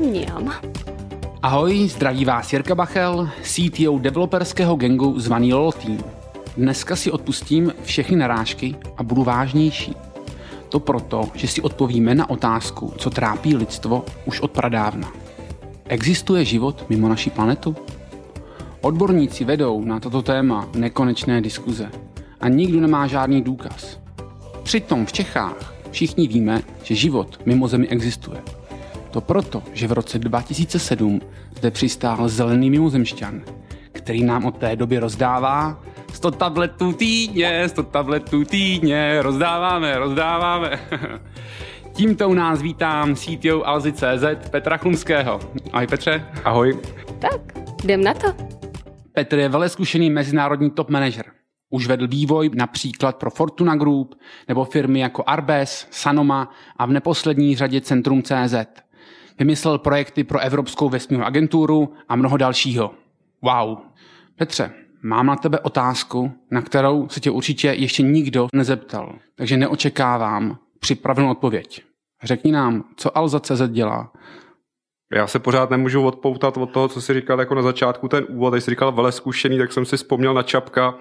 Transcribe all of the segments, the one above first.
Mňam. Ahoj, zdraví vás Jirka Bachel, CTO developerského gangu zvaný LOL Team. Dneska si odpustím všechny narážky a budu vážnější. To proto, že si odpovíme na otázku, co trápí lidstvo už od pradávna. Existuje život mimo naší planetu? Odborníci vedou na toto téma nekonečné diskuze a nikdo nemá žádný důkaz. Přitom v Čechách všichni víme, že život mimo Zemi existuje. To proto, že v roce 2007 zde přistál zelený mimozemšťan, který nám od té doby rozdává 100 tabletů týdně, 100 tabletů týdně, rozdáváme, rozdáváme. Tímto u nás vítám CTO Alzy.cz Petra Chlumského. Ahoj Petře. Ahoj. Tak, jdem na to. Petr je vele zkušený mezinárodní top manager. Už vedl vývoj například pro Fortuna Group nebo firmy jako Arbes, Sanoma a v neposlední řadě Centrum CZ. Vymyslel projekty pro Evropskou vesmírnou agenturu a mnoho dalšího. Wow. Petře, mám na tebe otázku, na kterou se tě určitě ještě nikdo nezeptal, takže neočekávám připravenou odpověď. Řekni nám, co Alza CZ dělá já se pořád nemůžu odpoutat od toho, co jsi říkal jako na začátku ten úvod, když jsi říkal vele zkušený, tak jsem si vzpomněl na Čapka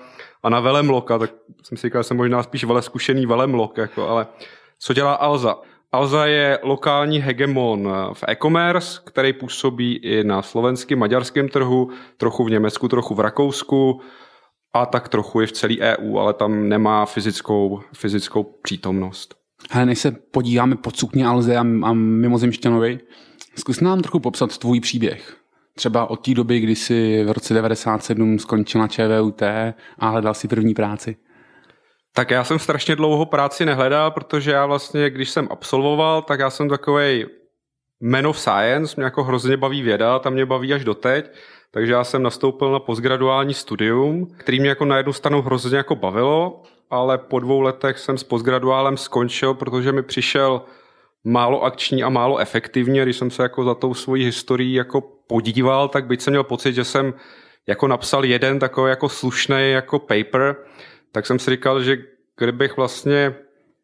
a na Velemloka, tak jsem si říkal, že jsem možná spíš vele zkušený Velemlok, jako, ale co dělá Alza? Alza je lokální hegemon v e-commerce, který působí i na slovenském, maďarském trhu, trochu v Německu, trochu v Rakousku a tak trochu i v celé EU, ale tam nemá fyzickou, fyzickou přítomnost. Hele, než se podíváme pod sukně Alze a, a Zkus nám trochu popsat tvůj příběh. Třeba od té doby, kdy jsi v roce 97 skončil na ČVUT a hledal si první práci. Tak já jsem strašně dlouho práci nehledal, protože já vlastně, když jsem absolvoval, tak já jsem takový man of science, mě jako hrozně baví věda, tam mě baví až doteď, takže já jsem nastoupil na postgraduální studium, který mě jako na jednu stranu hrozně jako bavilo, ale po dvou letech jsem s postgraduálem skončil, protože mi přišel málo akční a málo efektivní. Když jsem se jako za tou svojí historií jako podíval, tak byť jsem měl pocit, že jsem jako napsal jeden takový jako slušný jako paper, tak jsem si říkal, že kdybych vlastně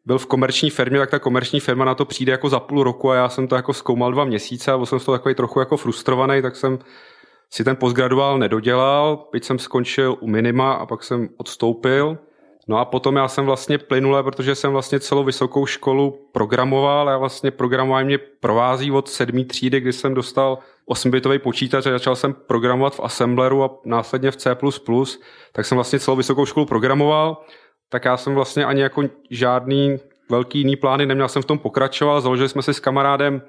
byl v komerční firmě, tak ta komerční firma na to přijde jako za půl roku a já jsem to jako zkoumal dva měsíce a byl jsem z toho takový trochu jako frustrovaný, tak jsem si ten postgraduál nedodělal, byť jsem skončil u minima a pak jsem odstoupil. No a potom já jsem vlastně plynule, protože jsem vlastně celou vysokou školu programoval a vlastně programování mě provází od sedmý třídy, kdy jsem dostal 8-bitový počítač a začal jsem programovat v Assembleru a následně v C++, tak jsem vlastně celou vysokou školu programoval, tak já jsem vlastně ani jako žádný velký jiný plány neměl jsem v tom pokračoval, založili jsme si s kamarádem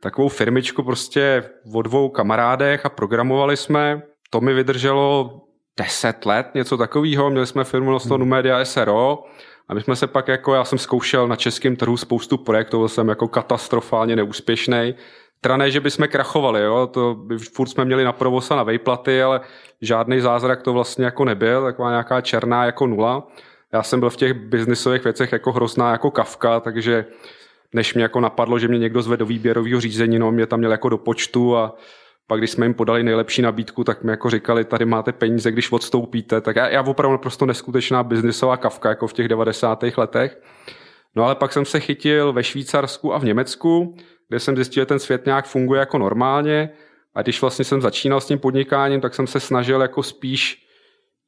takovou firmičku prostě o dvou kamarádech a programovali jsme. To mi vydrželo deset let, něco takového. Měli jsme firmu Nostonu hmm. Media SRO a my jsme se pak jako, já jsem zkoušel na českém trhu spoustu projektů, byl jsem jako katastrofálně neúspěšný. Teda ne, že bychom krachovali, jo? to by furt jsme měli na provoz a na vejplaty, ale žádný zázrak to vlastně jako nebyl, taková nějaká černá jako nula. Já jsem byl v těch biznisových věcech jako hrozná jako kavka, takže než mě jako napadlo, že mě někdo zve do výběrového řízení, no mě tam měl jako do počtu a pak když jsme jim podali nejlepší nabídku, tak mi jako říkali, tady máte peníze, když odstoupíte. Tak já, já opravdu naprosto neskutečná biznisová kavka, jako v těch 90. letech. No ale pak jsem se chytil ve Švýcarsku a v Německu, kde jsem zjistil, že ten svět nějak funguje jako normálně. A když vlastně jsem začínal s tím podnikáním, tak jsem se snažil jako spíš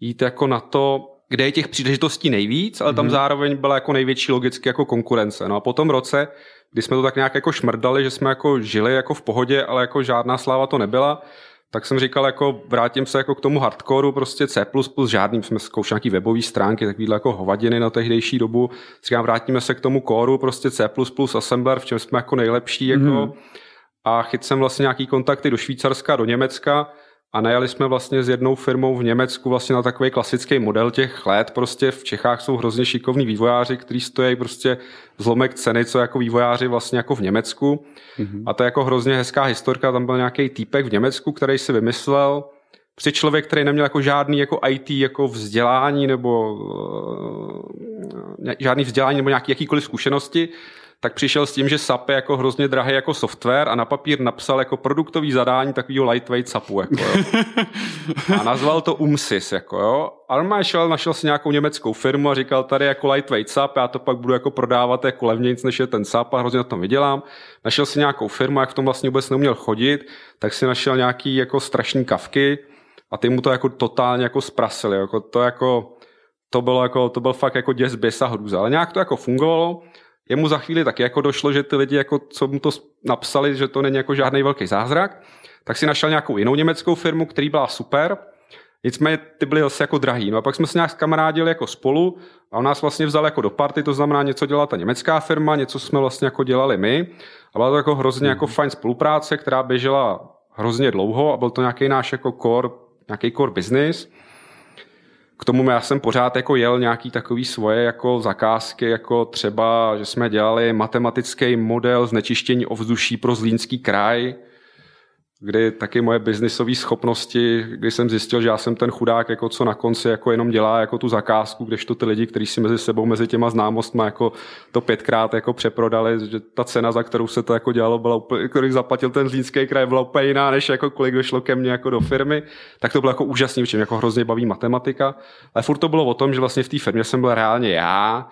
jít jako na to, kde je těch příležitostí nejvíc, ale tam mm-hmm. zároveň byla jako největší logicky jako konkurence. No a po tom roce kdy jsme to tak nějak jako šmrdali, že jsme jako žili jako v pohodě, ale jako žádná sláva to nebyla, tak jsem říkal, jako vrátím se jako k tomu hardcoreu, prostě C++, žádným jsme zkoušeli nějaký webový stránky, takovýhle jako hovadiny na tehdejší dobu. Říkám, vrátíme se k tomu kóru, prostě C++, assembler, v čem jsme jako nejlepší, jako, mm. a chyt jsem vlastně nějaký kontakty do Švýcarska, do Německa, a najeli jsme vlastně s jednou firmou v Německu vlastně na takový klasický model těch let. Prostě v Čechách jsou hrozně šikovní vývojáři, kteří stojí prostě zlomek ceny, co jako vývojáři vlastně jako v Německu. Mm-hmm. A to je jako hrozně hezká historka. Tam byl nějaký týpek v Německu, který si vymyslel, při člověk, který neměl jako žádný jako IT jako vzdělání nebo uh, žádný vzdělání nebo nějaký jakýkoliv zkušenosti, tak přišel s tím, že SAP je jako hrozně drahý jako software a na papír napsal jako produktový zadání takového lightweight SAPu. Jako, jo. A nazval to UMSIS. Jako, jo. A on šel, našel si nějakou německou firmu a říkal, tady jako lightweight SAP, já to pak budu jako prodávat jako levnějc, než je ten SAP a hrozně na tom vydělám. Našel si nějakou firmu, jak v tom vlastně vůbec neuměl chodit, tak si našel nějaký jako strašný kavky a ty mu to jako totálně jako zprasili. Jako to jako to bylo jako, to byl fakt jako děs, běs a hrůza. Ale nějak to jako fungovalo. Jemu za chvíli taky jako došlo, že ty lidi, jako, co mu to napsali, že to není jako žádný velký zázrak, tak si našel nějakou jinou německou firmu, který byla super, Nicméně ty byly zase jako drahý. No a pak jsme se nějak kamarádili jako spolu a on nás vlastně vzal jako do party, to znamená něco dělala ta německá firma, něco jsme vlastně jako dělali my. A byla to jako hrozně jako fajn spolupráce, která běžela hrozně dlouho a byl to nějaký náš jako core, nějaký core business. K tomu já jsem pořád jako jel nějaký takový svoje jako zakázky, jako třeba, že jsme dělali matematický model znečištění ovzduší pro Zlínský kraj, kdy taky moje biznisové schopnosti, kdy jsem zjistil, že já jsem ten chudák, jako co na konci jako jenom dělá jako tu zakázku, kdežto ty lidi, kteří si mezi sebou, mezi těma známostma jako to pětkrát jako přeprodali, že ta cena, za kterou se to jako dělalo, byla úplně, kolik zaplatil ten zlínský kraj, byla úplně jiná, než jako kolik došlo ke mně jako do firmy, tak to bylo jako úžasný, čím jako hrozně baví matematika. Ale furt to bylo o tom, že vlastně v té firmě jsem byl reálně já,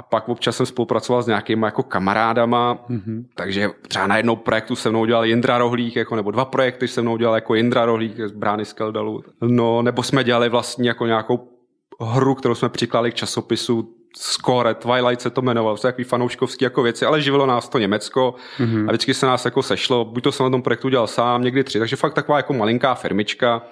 a pak občas jsem spolupracoval s nějakýma jako kamarádama, mm-hmm. takže třeba na jednou projektu se mnou dělal Jindra Rohlík, jako, nebo dva projekty se mnou dělal jako Jindra Rohlík z Brány Skeldalu. No, nebo jsme dělali vlastně jako nějakou hru, kterou jsme přiklali k časopisu Score, Twilight se to jmenovalo, to takový fanouškovský jako věci, ale živilo nás to Německo mm-hmm. a vždycky se nás jako sešlo, buď to jsem na tom projektu dělal sám, někdy tři, takže fakt taková jako malinká firmička,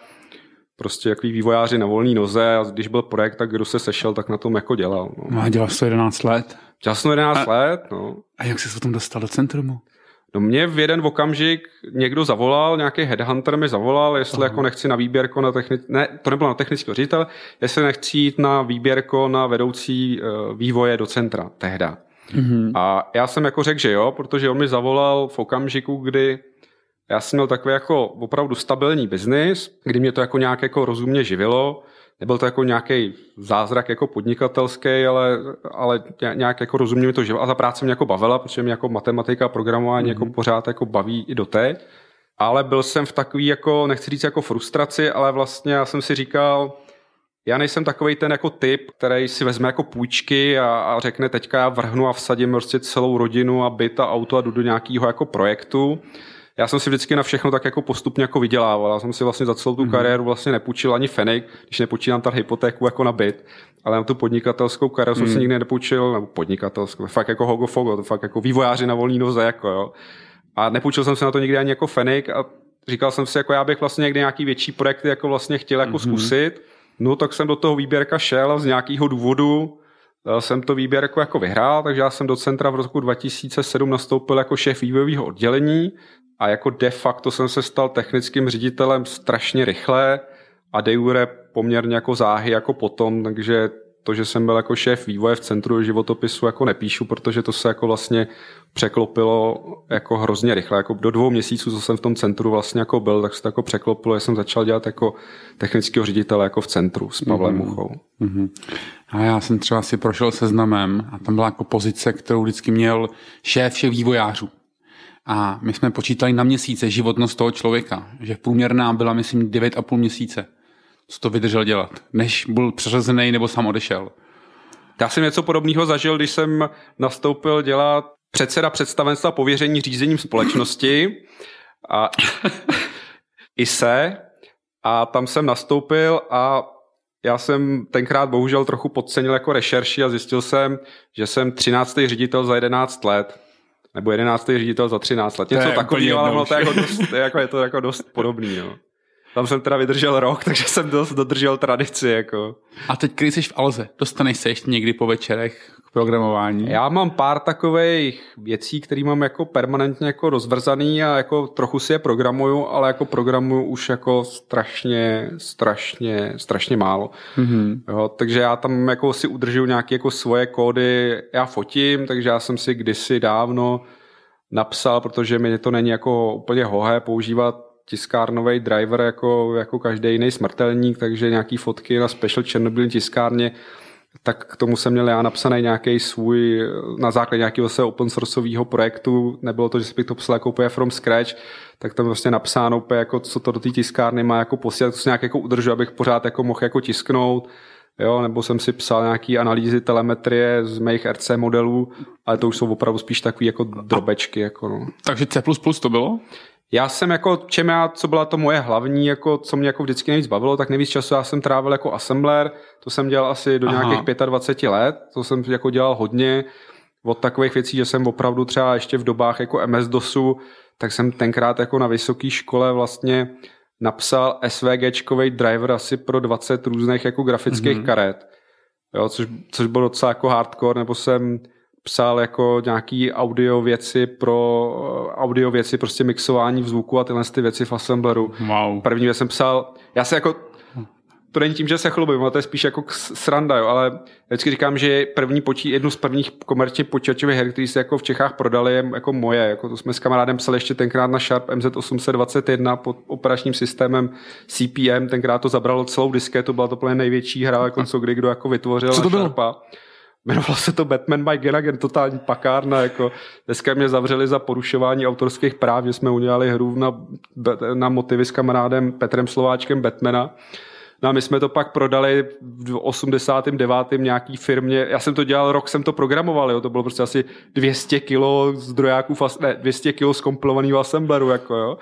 prostě jaký vývojáři na volné noze a když byl projekt, tak kdo se sešel, tak na tom jako dělal. No, no a dělal jsi to 11 let? Dělal jsem 11 a, let, no. A jak jsi se tom dostal do centrumu? No mě v jeden okamžik někdo zavolal, nějaký headhunter mi zavolal, jestli Aha. jako nechci na výběrko na technický, ne, to nebylo na technický ředitel, jestli nechci jít na výběrko na vedoucí uh, vývoje do centra tehda. Mm-hmm. A já jsem jako řekl, že jo, protože on mi zavolal v okamžiku, kdy já jsem měl takový jako opravdu stabilní biznis, kdy mě to jako nějak jako rozumně živilo. Nebyl to jako nějaký zázrak jako podnikatelský, ale, ale nějak jako rozumně mi to živilo. A ta práce mě jako bavila, protože mě jako matematika a programování mm-hmm. jako pořád jako baví i doteď. Ale byl jsem v takový jako, nechci říct jako frustraci, ale vlastně já jsem si říkal, já nejsem takový ten jako typ, který si vezme jako půjčky a, a řekne teďka já vrhnu a vsadím prostě celou rodinu a byt a auto a jdu do nějakého jako projektu já jsem si vždycky na všechno tak jako postupně jako vydělával. Já jsem si vlastně za celou tu mm-hmm. kariéru vlastně nepůjčil ani fenik, když nepočítám tady hypotéku jako na byt, ale na tu podnikatelskou kariéru mm. jsem si mhm. nikdy nepůjčil, nebo podnikatelskou, fakt jako hogo fogo, to fakt jako vývojáři na volný noze, jako jo. A nepůjčil jsem se na to nikdy ani jako fenik a říkal jsem si, jako já bych vlastně někdy nějaký větší projekty jako vlastně chtěl jako mm-hmm. zkusit. No tak jsem do toho výběrka šel a z nějakého důvodu eh, jsem to výběrko jako vyhrál, takže já jsem do centra v roku 2007 nastoupil jako šéf vývojového oddělení a jako de facto jsem se stal technickým ředitelem strašně rychle a de jure poměrně jako záhy jako potom, takže to, že jsem byl jako šéf vývoje v centru životopisu, jako nepíšu, protože to se jako vlastně překlopilo jako hrozně rychle. Jako do dvou měsíců, co jsem v tom centru vlastně jako byl, tak se to jako překlopilo, že jsem začal dělat jako technického ředitele jako v centru s Pavlem mm-hmm. Muchou. Mm-hmm. A já jsem třeba si prošel seznamem a tam byla jako pozice, kterou vždycky měl šéf všech vývojářů. A my jsme počítali na měsíce životnost toho člověka, že průměrná byla, myslím, 9,5 měsíce. Co to vydržel dělat, než byl přeřazený nebo sám odešel. Já jsem něco podobného zažil, když jsem nastoupil dělat předseda představenstva pověření řízením společnosti a ISE a tam jsem nastoupil a já jsem tenkrát bohužel trochu podcenil jako rešerši a zjistil jsem, že jsem 13. ředitel za 11 let nebo jedenáctý ředitel za 13 let. Něco takového, ale to je, jako dost, je, jako, je to jako dost podobný. No. Tam jsem teda vydržel rok, takže jsem dost dodržel tradici. Jako. A teď, když jsi v Alze, dostaneš se ještě někdy po večerech k programování? Já mám pár takových věcí, které mám jako permanentně jako rozvrzaný a jako trochu si je programuju, ale jako programuju už jako strašně, strašně, strašně málo. Mm-hmm. Jo, takže já tam jako si udržuju nějaké jako svoje kódy, já fotím, takže já jsem si kdysi dávno napsal, protože mi to není jako úplně hohé používat tiskárnový driver jako, jako každý jiný smrtelník, takže nějaký fotky na special Černobylní tiskárně tak k tomu jsem měl já napsaný nějaký svůj, na základě nějakého se open sourceového projektu, nebylo to, že bych to psal jako úplně from scratch, tak tam vlastně napsáno úplně jako, co to do té tiskárny má jako posílat, to se nějak jako udržu, abych pořád jako mohl jako tisknout, jo, nebo jsem si psal nějaký analýzy telemetrie z mých RC modelů, ale to už jsou opravdu spíš takový jako drobečky. Jako no. Takže C++ to bylo? Já jsem jako, čem já, co byla to moje hlavní, jako, co mě jako vždycky nejvíc bavilo, tak nejvíc času já jsem trávil jako assembler, to jsem dělal asi do Aha. nějakých 25 let, to jsem jako dělal hodně, od takových věcí, že jsem opravdu třeba ještě v dobách jako MS-DOSu, tak jsem tenkrát jako na vysoké škole vlastně napsal SVGčkový driver asi pro 20 různých jako grafických mm-hmm. karet, jo, což, což bylo docela jako hardcore, nebo jsem psal jako nějaký audio věci pro audio věci, prostě mixování v zvuku a tyhle ty věci v Assembleru. Wow. První věc jsem psal, já se jako to není tím, že se chlubím, ale to je spíš jako sranda, jo, ale vždycky říkám, že první počí, jednu z prvních komerčně počítačových her, které se jako v Čechách prodali, je jako moje. Jako to jsme s kamarádem psali ještě tenkrát na Sharp MZ821 pod operačním systémem CPM, tenkrát to zabralo celou disketu, byla to plně největší hra, jako co kdy kdo jako vytvořil Co to na Sharpa. Bylo? Jmenovalo se to Batman by Genagen, totální pakárna. Jako. Dneska mě zavřeli za porušování autorských práv, že jsme udělali hru na, na motivy s kamarádem Petrem Slováčkem Batmana. No a my jsme to pak prodali v 89. nějaký firmě. Já jsem to dělal, rok jsem to programoval, jo. to bylo prostě asi 200 kilo zdrojáků, ne, 200 kilo zkompilovaného assembleru, jako jo.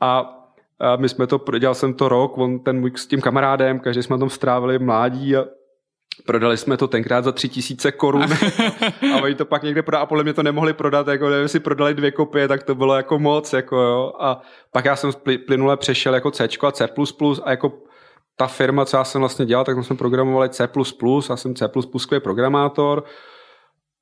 A a my jsme to, dělal jsem to rok, on ten můj s tím kamarádem, každý jsme tam strávili mládí a Prodali jsme to tenkrát za tři tisíce korun a oni to pak někde prodali a podle mě to nemohli prodat, jako nevím, si prodali dvě kopie, tak to bylo jako moc, jako jo. A pak já jsem plynule přešel jako C a C++ a jako ta firma, co já jsem vlastně dělal, tak jsme programovali C++, já jsem C++ programátor,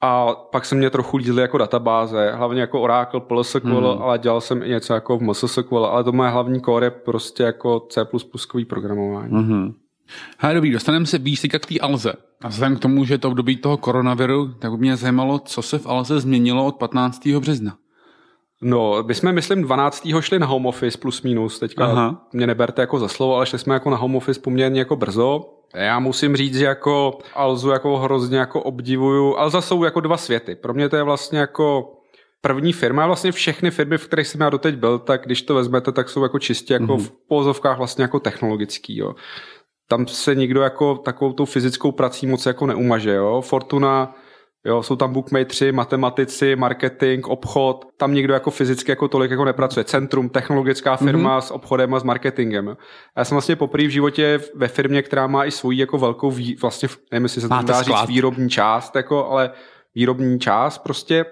a pak se mě trochu lízly jako databáze, hlavně jako Oracle, PLSQL, hmm. ale dělal jsem i něco jako v MSSQL, ale to moje hlavní core je prostě jako C++ programování. Hmm. Hele, dobrý, dostaneme se výš k té Alze. A vzhledem k tomu, že to v době toho koronaviru, tak by mě zajímalo, co se v Alze změnilo od 15. března. No, my jsme, myslím, 12. šli na home office plus minus. Teďka Aha. mě neberte jako za slovo, ale šli jsme jako na home office poměrně jako brzo. Já musím říct, že jako Alzu jako hrozně jako obdivuju. Alza jsou jako dva světy. Pro mě to je vlastně jako první firma. Vlastně všechny firmy, v kterých jsem já doteď byl, tak když to vezmete, tak jsou jako čistě jako mm-hmm. v pozovkách vlastně jako technologický. Jo tam se nikdo jako takovou tou fyzickou prací moc jako neumaže. Jo? Fortuna, jo, jsou tam bookmakeri, matematici, marketing, obchod, tam nikdo jako fyzicky jako tolik jako nepracuje. Centrum, technologická firma mm-hmm. s obchodem a s marketingem. Jo? Já jsem vlastně poprvé v životě ve firmě, která má i svoji jako velkou, vý, vlastně, nevím, jestli se to dá říct výrobní část, jako, ale výrobní část prostě.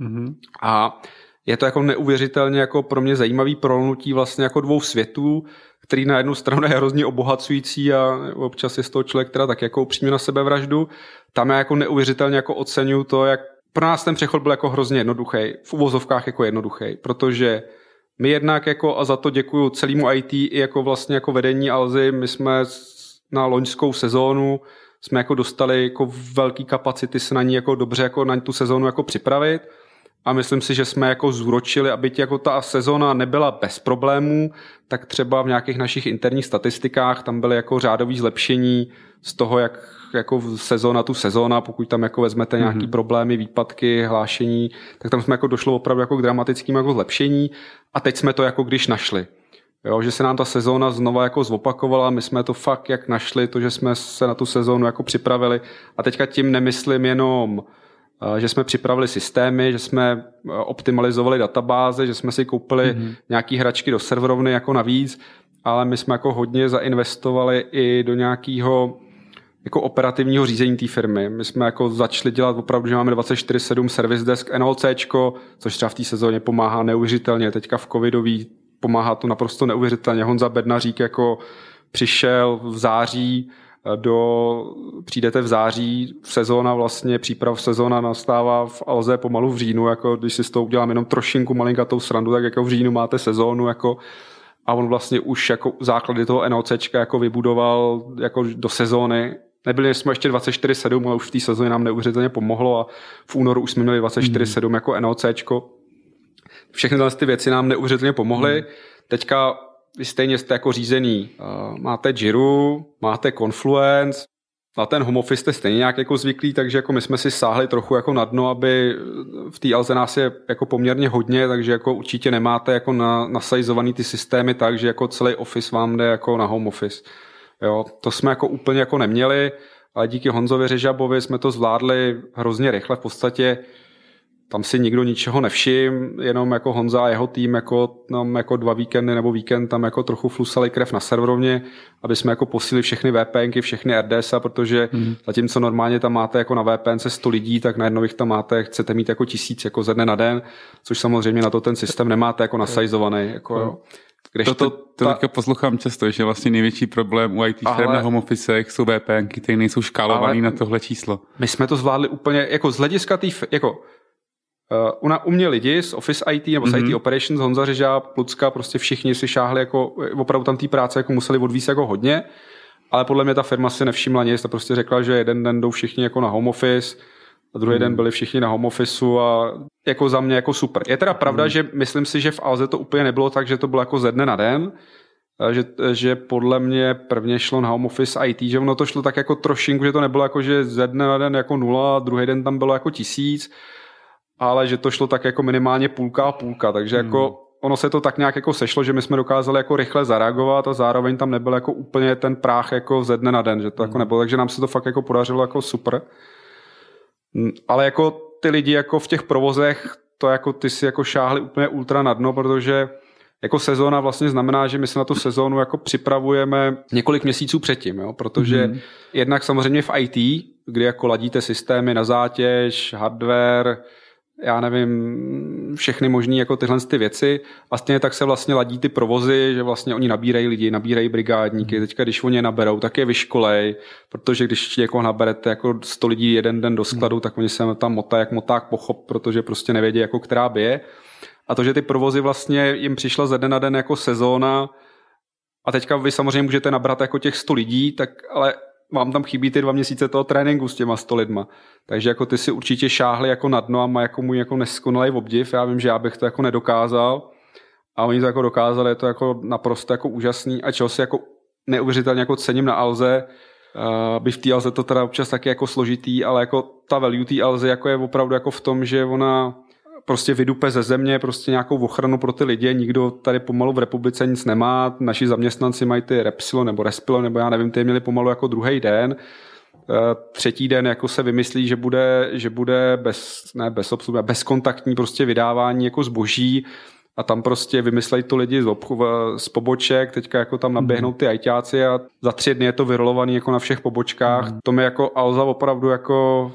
Mm-hmm. A je to jako neuvěřitelně jako pro mě zajímavý prolnutí vlastně jako dvou světů, který na jednu stranu je hrozně obohacující a občas je z toho člověk teda tak jako upřímně na sebe vraždu. Tam já jako neuvěřitelně jako oceňuju to, jak pro nás ten přechod byl jako hrozně jednoduchý, v uvozovkách jako jednoduchý, protože my jednak jako a za to děkuju celému IT i jako vlastně jako vedení Alzy, my jsme na loňskou sezónu jsme jako dostali jako velký kapacity se na ní jako dobře jako na tu sezónu jako připravit a myslím si, že jsme jako zúročili, aby jako ta sezona nebyla bez problémů, tak třeba v nějakých našich interních statistikách tam byly jako řádové zlepšení z toho, jak jako sezona tu sezona, pokud tam jako vezmete nějaký mm-hmm. problémy, výpadky, hlášení, tak tam jsme jako došlo opravdu jako k dramatickým jako zlepšení a teď jsme to jako když našli. Jo, že se nám ta sezóna znova jako zopakovala, my jsme to fakt jak našli, to, že jsme se na tu sezónu jako připravili a teďka tím nemyslím jenom Eh, že jsme připravili systémy, že jsme eh, optimalizovali databáze, že jsme si koupili mm-hmm. nějaký hračky do serverovny jako navíc, ale my jsme jako hodně zainvestovali i do nějakého jako operativního řízení té firmy. My jsme jako začali dělat opravdu, že máme 24-7 service desk NOC, což třeba v té sezóně pomáhá neuvěřitelně. Teďka v covidový pomáhá to naprosto neuvěřitelně. Honza Bednařík jako přišel v září do, přijdete v září, sezóna vlastně, příprav sezóna nastává v Alze pomalu v říjnu, jako když si s tou udělám jenom trošinku malinkatou srandu, tak jako v říjnu máte sezónu, jako a on vlastně už jako základy toho NOCčka jako vybudoval jako do sezóny. Nebyli jsme ještě 24-7, ale už v té sezóně nám neuvěřitelně pomohlo a v únoru už jsme měli 24-7 mm. jako NOCčko. Všechny ty věci nám neuvěřitelně pomohly. Mm. Teďka vy stejně jste jako řízený. Máte Jiru, máte Confluence, na ten home office jste stejně nějak jako zvyklí, takže jako my jsme si sáhli trochu jako na dno, aby v té Alze nás je jako poměrně hodně, takže jako určitě nemáte jako na, nasajzovaný ty systémy tak, že jako celý office vám jde jako na home office. Jo, to jsme jako úplně jako neměli, ale díky Honzovi Řežabovi jsme to zvládli hrozně rychle. V podstatě tam si nikdo ničeho nevšim, jenom jako Honza a jeho tým jako, tam jako dva víkendy nebo víkend tam jako trochu flusali krev na serverovně, aby jsme jako posílili všechny VPNky, všechny RDS, protože mm. zatímco normálně tam máte jako na VPN se 100 lidí, tak najednou jich tam máte, chcete mít jako tisíc jako ze dne na den, což samozřejmě na to ten systém nemáte jako nasajzovaný. Jako, jo. Když to, to, to ta... teďka poslouchám často, že vlastně největší problém u IT firm na home office jsou VPN, které nejsou škálované na tohle číslo. My jsme to zvládli úplně, jako z hlediska té, jako Uh, u mě lidi z Office IT nebo z mm-hmm. IT Operations, Honza Řeža, Plucka, prostě všichni si šáhli jako, opravdu tam té práce jako museli odvíct jako hodně, ale podle mě ta firma si nevšimla nic, ta prostě řekla, že jeden den jdou všichni jako na home office, a druhý mm. den byli všichni na home officeu a jako za mě jako super. Je teda pravda, mm. že myslím si, že v Alze to úplně nebylo tak, že to bylo jako ze dne na den, že, že podle mě prvně šlo na home office IT, že ono to šlo tak jako trošinku, že to nebylo jako, že ze dne na den jako nula, druhý den tam bylo jako tisíc, ale že to šlo tak jako minimálně půlka a půlka, takže hmm. jako ono se to tak nějak jako sešlo, že my jsme dokázali jako rychle zareagovat a zároveň tam nebyl jako úplně ten práh jako ze dne na den, že to jako hmm. nebylo, takže nám se to fakt jako podařilo jako super. Ale jako ty lidi jako v těch provozech, to jako ty si jako šáhli úplně ultra na dno, protože jako sezóna vlastně znamená, že my se na tu sezónu jako připravujeme několik měsíců předtím, jo? protože mm. jednak samozřejmě v IT, kdy jako ladíte systémy na zátěž, hardware, já nevím, všechny možné jako tyhle ty věci. Vlastně tak se vlastně ladí ty provozy, že vlastně oni nabírají lidi, nabírají brigádníky. Hmm. Teďka, když oni je naberou, tak je vyškolej, protože když někoho naberete jako 100 lidí jeden den do skladu, hmm. tak oni se tam motá jak moták pochop, protože prostě nevědí, jako která bije. A to, že ty provozy vlastně jim přišla ze den na den jako sezóna, a teďka vy samozřejmě můžete nabrat jako těch 100 lidí, tak ale vám tam chybí ty dva měsíce toho tréninku s těma sto lidma. Takže jako ty si určitě šáhli jako na dno a má jako můj jako neskonalý obdiv. Já vím, že já bych to jako nedokázal. A oni to jako dokázali, je to jako naprosto jako úžasný a čeho si jako neuvěřitelně jako cením na Alze, Uh, by v té Alze to teda občas taky jako složitý, ale jako ta value té Alze jako je opravdu jako v tom, že ona prostě vydupe ze země prostě nějakou ochranu pro ty lidi, nikdo tady pomalu v republice nic nemá, naši zaměstnanci mají ty Repsilo nebo Respilo, nebo já nevím, ty měli pomalu jako druhý den, eh, třetí den jako se vymyslí, že bude, že bude bez, ne bez obsluhy, bezkontaktní prostě vydávání jako zboží a tam prostě vymyslejí to lidi z, obchu, z poboček, teďka jako tam naběhnou ty ajťáci a za tři dny je to vyrolovaný jako na všech pobočkách. Mm. To mi jako Alza opravdu jako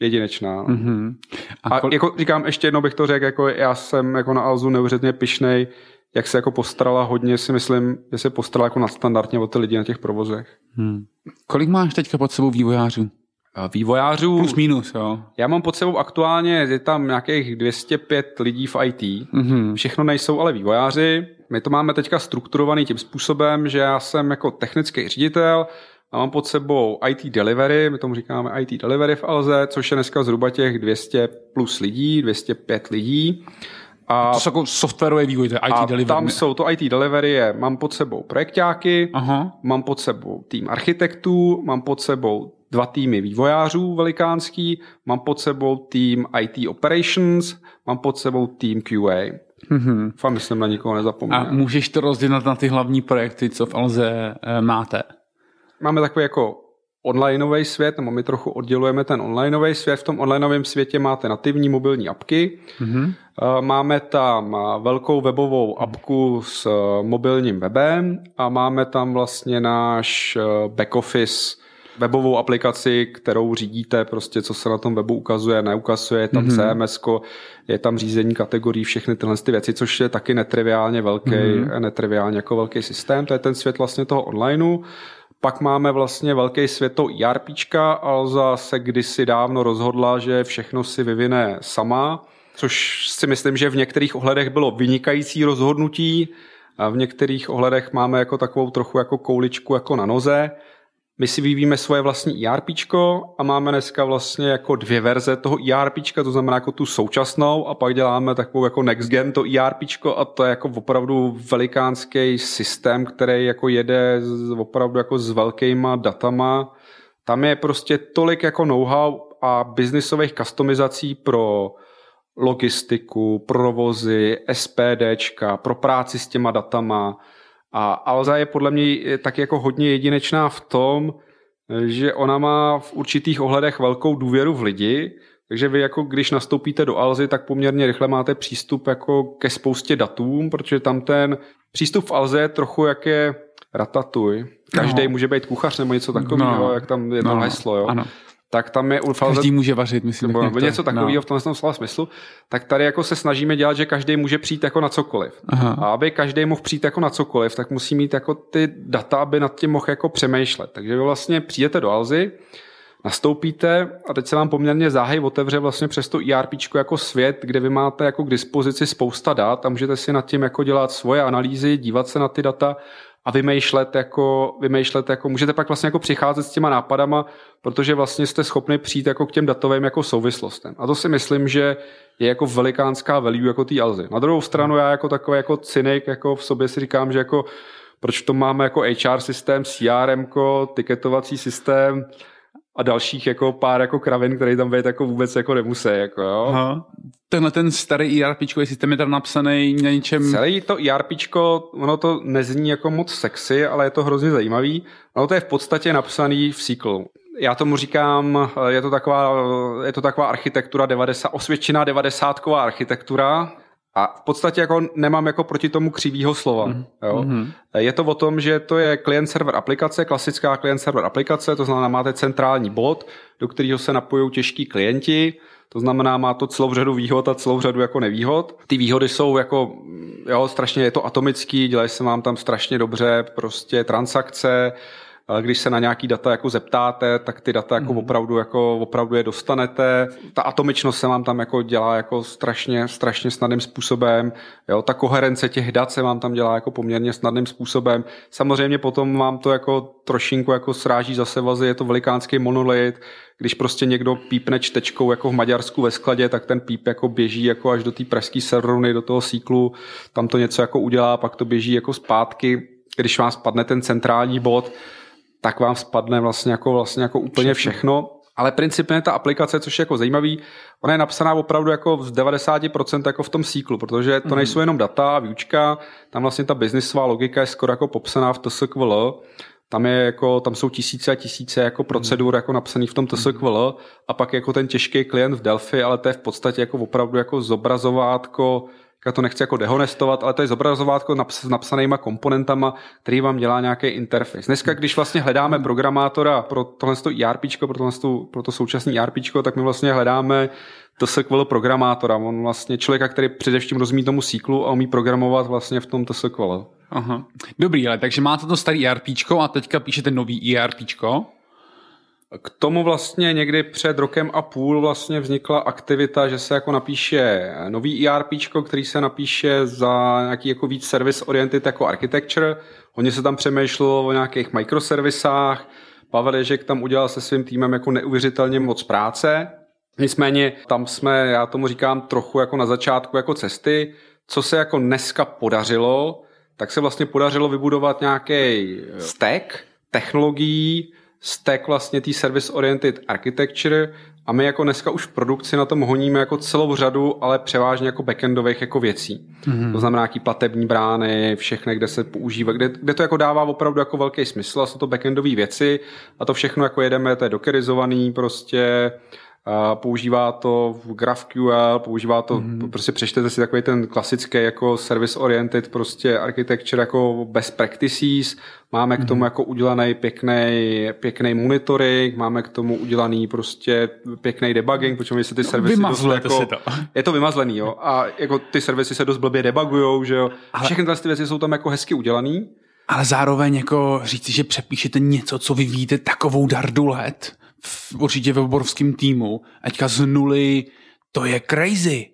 jedinečná. Mm-hmm. A, a kol... jako říkám, ještě jednou bych to řekl, jako já jsem jako na Alzu neuvěřitelně pišnej, jak se jako postarala hodně, si myslím, že se postarala jako nadstandardně o ty lidi na těch provozech. Hmm. Kolik máš teďka pod sebou vývojářů? Vývojářů... Plus minus, jo. Já mám pod sebou aktuálně, je tam nějakých 205 lidí v IT. Mm-hmm. Všechno nejsou ale vývojáři. My to máme teďka strukturovaný tím způsobem, že já jsem jako technický ředitel, a mám pod sebou IT delivery, my tomu říkáme IT delivery v Alze, což je dneska zhruba těch 200 plus lidí, 205 lidí. A to jsou jako softwarové vývoj, to je IT a delivery. tam jsou to IT delivery, je, mám pod sebou projekťáky, Aha. mám pod sebou tým architektů, mám pod sebou dva týmy vývojářů velikánský, mám pod sebou tým IT operations, mám pod sebou tým QA. Mm-hmm. Fakt myslím na nikoho nezapomínám. A můžeš to rozdělit na ty hlavní projekty, co v Alze eh, máte? Máme takový jako onlineový svět, nebo my trochu oddělujeme ten onlineový svět. V tom onlineovém světě máte nativní mobilní apky. Mm-hmm. Máme tam velkou webovou apku s eh, mobilním webem a máme tam vlastně náš eh, back office webovou aplikaci, kterou řídíte, prostě co se na tom webu ukazuje, neukazuje, je tam mm-hmm. CMS, je tam řízení kategorií, všechny tyhle ty věci, což je taky netriviálně velký, mm-hmm. netriviálně jako velký systém. To je ten svět vlastně toho onlineu. Pak máme vlastně velký svět to ERPčka, Alza se kdysi dávno rozhodla, že všechno si vyvine sama, což si myslím, že v některých ohledech bylo vynikající rozhodnutí, a v některých ohledech máme jako takovou trochu jako kouličku jako na noze. My si vyvíjíme svoje vlastní ERP a máme dneska vlastně jako dvě verze toho ERP, to znamená jako tu současnou a pak děláme takovou jako next gen to ERP a to je jako opravdu velikánský systém, který jako jede opravdu jako s velkýma datama, tam je prostě tolik jako know-how a biznisových customizací pro logistiku, provozy, SPDčka, pro práci s těma datama. A Alza je podle mě tak jako hodně jedinečná v tom, že ona má v určitých ohledech velkou důvěru v lidi, takže vy jako když nastoupíte do Alzy, tak poměrně rychle máte přístup jako ke spoustě datům, protože tam ten přístup v Alze je trochu jak je ratatuj. Každý no. může být kuchař nebo něco takového, no. jak tam je to no. heslo. Jo? Ano tak tam je Ulfalze... Každý může vařit, myslím. Nebo, nebo něco takového no. v tomhle slova smyslu. Tak tady jako se snažíme dělat, že každý může přijít jako na cokoliv. Aha. A aby každý mohl přijít jako na cokoliv, tak musí mít jako ty data, aby nad tím mohl jako přemýšlet. Takže vy vlastně přijdete do Alzy, nastoupíte a teď se vám poměrně záhej otevře vlastně přes to ERP jako svět, kde vy máte jako k dispozici spousta dat a můžete si nad tím jako dělat svoje analýzy, dívat se na ty data a vymýšlet jako, vymýšlet jako, můžete pak vlastně jako přicházet s těma nápadama, protože vlastně jste schopni přijít jako k těm datovým jako souvislostem. A to si myslím, že je jako velikánská value jako té Alzy. Na druhou stranu já jako takový jako cynik jako v sobě si říkám, že jako proč to máme jako HR systém, CRM, tiketovací systém, a dalších jako pár jako kravin, které tam být jako vůbec jako nemusí. Jako, jo. Aha. Tenhle ten starý ERP systém je tam napsaný na něčem... Celý to ERP, ono to nezní jako moc sexy, ale je to hrozně zajímavý. Ono to je v podstatě napsaný v SQL. Já tomu říkám, je to taková, je to taková architektura 90, osvědčená devadesátková architektura, a v podstatě jako nemám jako proti tomu křivýho slova. Mm. Jo. Mm. Je to o tom, že to je client-server aplikace, klasická client-server aplikace, to znamená, máte centrální bod, do kterého se napojují těžký klienti, to znamená, má to celou řadu výhod a celou řadu jako nevýhod. Ty výhody jsou jako, jo, strašně je to atomický, dělají se vám tam strašně dobře, prostě transakce, když se na nějaký data jako zeptáte, tak ty data jako mm. opravdu, jako opravdu je dostanete. Ta atomičnost se vám tam jako dělá jako strašně, strašně snadným způsobem. Jo, ta koherence těch dat se vám tam dělá jako poměrně snadným způsobem. Samozřejmě potom vám to jako trošinku jako sráží zase vazy, je to velikánský monolit, když prostě někdo pípne čtečkou jako v Maďarsku ve skladě, tak ten píp jako běží jako až do té pražské serveruny, do toho síklu, tam to něco jako udělá, pak to běží jako zpátky, když vám spadne ten centrální bod, tak vám spadne vlastně jako, vlastně jako úplně všechno. Ale principně ta aplikace, což je jako zajímavý, ona je napsaná opravdu jako z 90% jako v tom síklu, protože to mm. nejsou jenom data, výučka, tam vlastně ta biznisová logika je skoro jako popsaná v TSQL, tam, je jako, tam jsou tisíce a tisíce jako procedur jako napsaných v tom TSQL a pak jako ten těžký klient v Delphi, ale to je v podstatě jako opravdu jako zobrazovátko já to nechci jako dehonestovat, ale to je zobrazovátko s napsanýma komponentama, který vám dělá nějaký interface. Dneska, když vlastně hledáme programátora pro tohle ERP, pro, tohle, pro to současné ERP, tak my vlastně hledáme TSQL programátora. On vlastně člověka, který především rozumí tomu síklu a umí programovat vlastně v tom TSQL. Aha. Dobrý, ale takže máte to starý ERP a teďka píšete nový ERP. K tomu vlastně někdy před rokem a půl vlastně vznikla aktivita, že se jako napíše nový ERP, který se napíše za nějaký jako víc service oriented jako architecture. Hodně se tam přemýšlelo o nějakých microservisách. Pavel Ježek tam udělal se svým týmem jako neuvěřitelně moc práce. Nicméně tam jsme, já tomu říkám, trochu jako na začátku jako cesty. Co se jako dneska podařilo, tak se vlastně podařilo vybudovat nějaký stack technologií, stack vlastně té service-oriented architecture a my jako dneska už v produkci na tom honíme jako celou řadu, ale převážně jako backendových jako věcí. Mm-hmm. To znamená nějaký platební brány, všechny, kde se používá, kde, kde to jako dává opravdu jako velký smysl a jsou to backendové věci a to všechno jako jedeme, to je dockerizovaný prostě, používá to v GraphQL, používá to, mm-hmm. prostě přečtete si takový ten klasický jako service-oriented prostě architecture jako best practices, máme k tomu mm-hmm. jako udělaný pěkný, pěkný monitoring, máme k tomu udělaný prostě pěkný debugging, protože se ty servisy dost jako, si to. je to vymazlený, jo, a jako ty servisy se dost blbě debugujou, že jo, Ale... všechny ty věci jsou tam jako hezky udělaný. Ale zároveň jako říci, že přepíšete něco, co vy víte takovou dardu let, v, určitě ve obrovském týmu, aťka z nuly, to je crazy.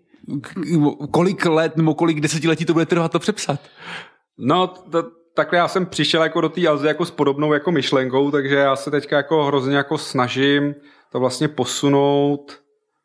Kolik let nebo kolik desetiletí to bude trvat to přepsat? No, to, takhle já jsem přišel jako do té Alzy jako s podobnou jako myšlenkou, takže já se teďka jako hrozně jako snažím to vlastně posunout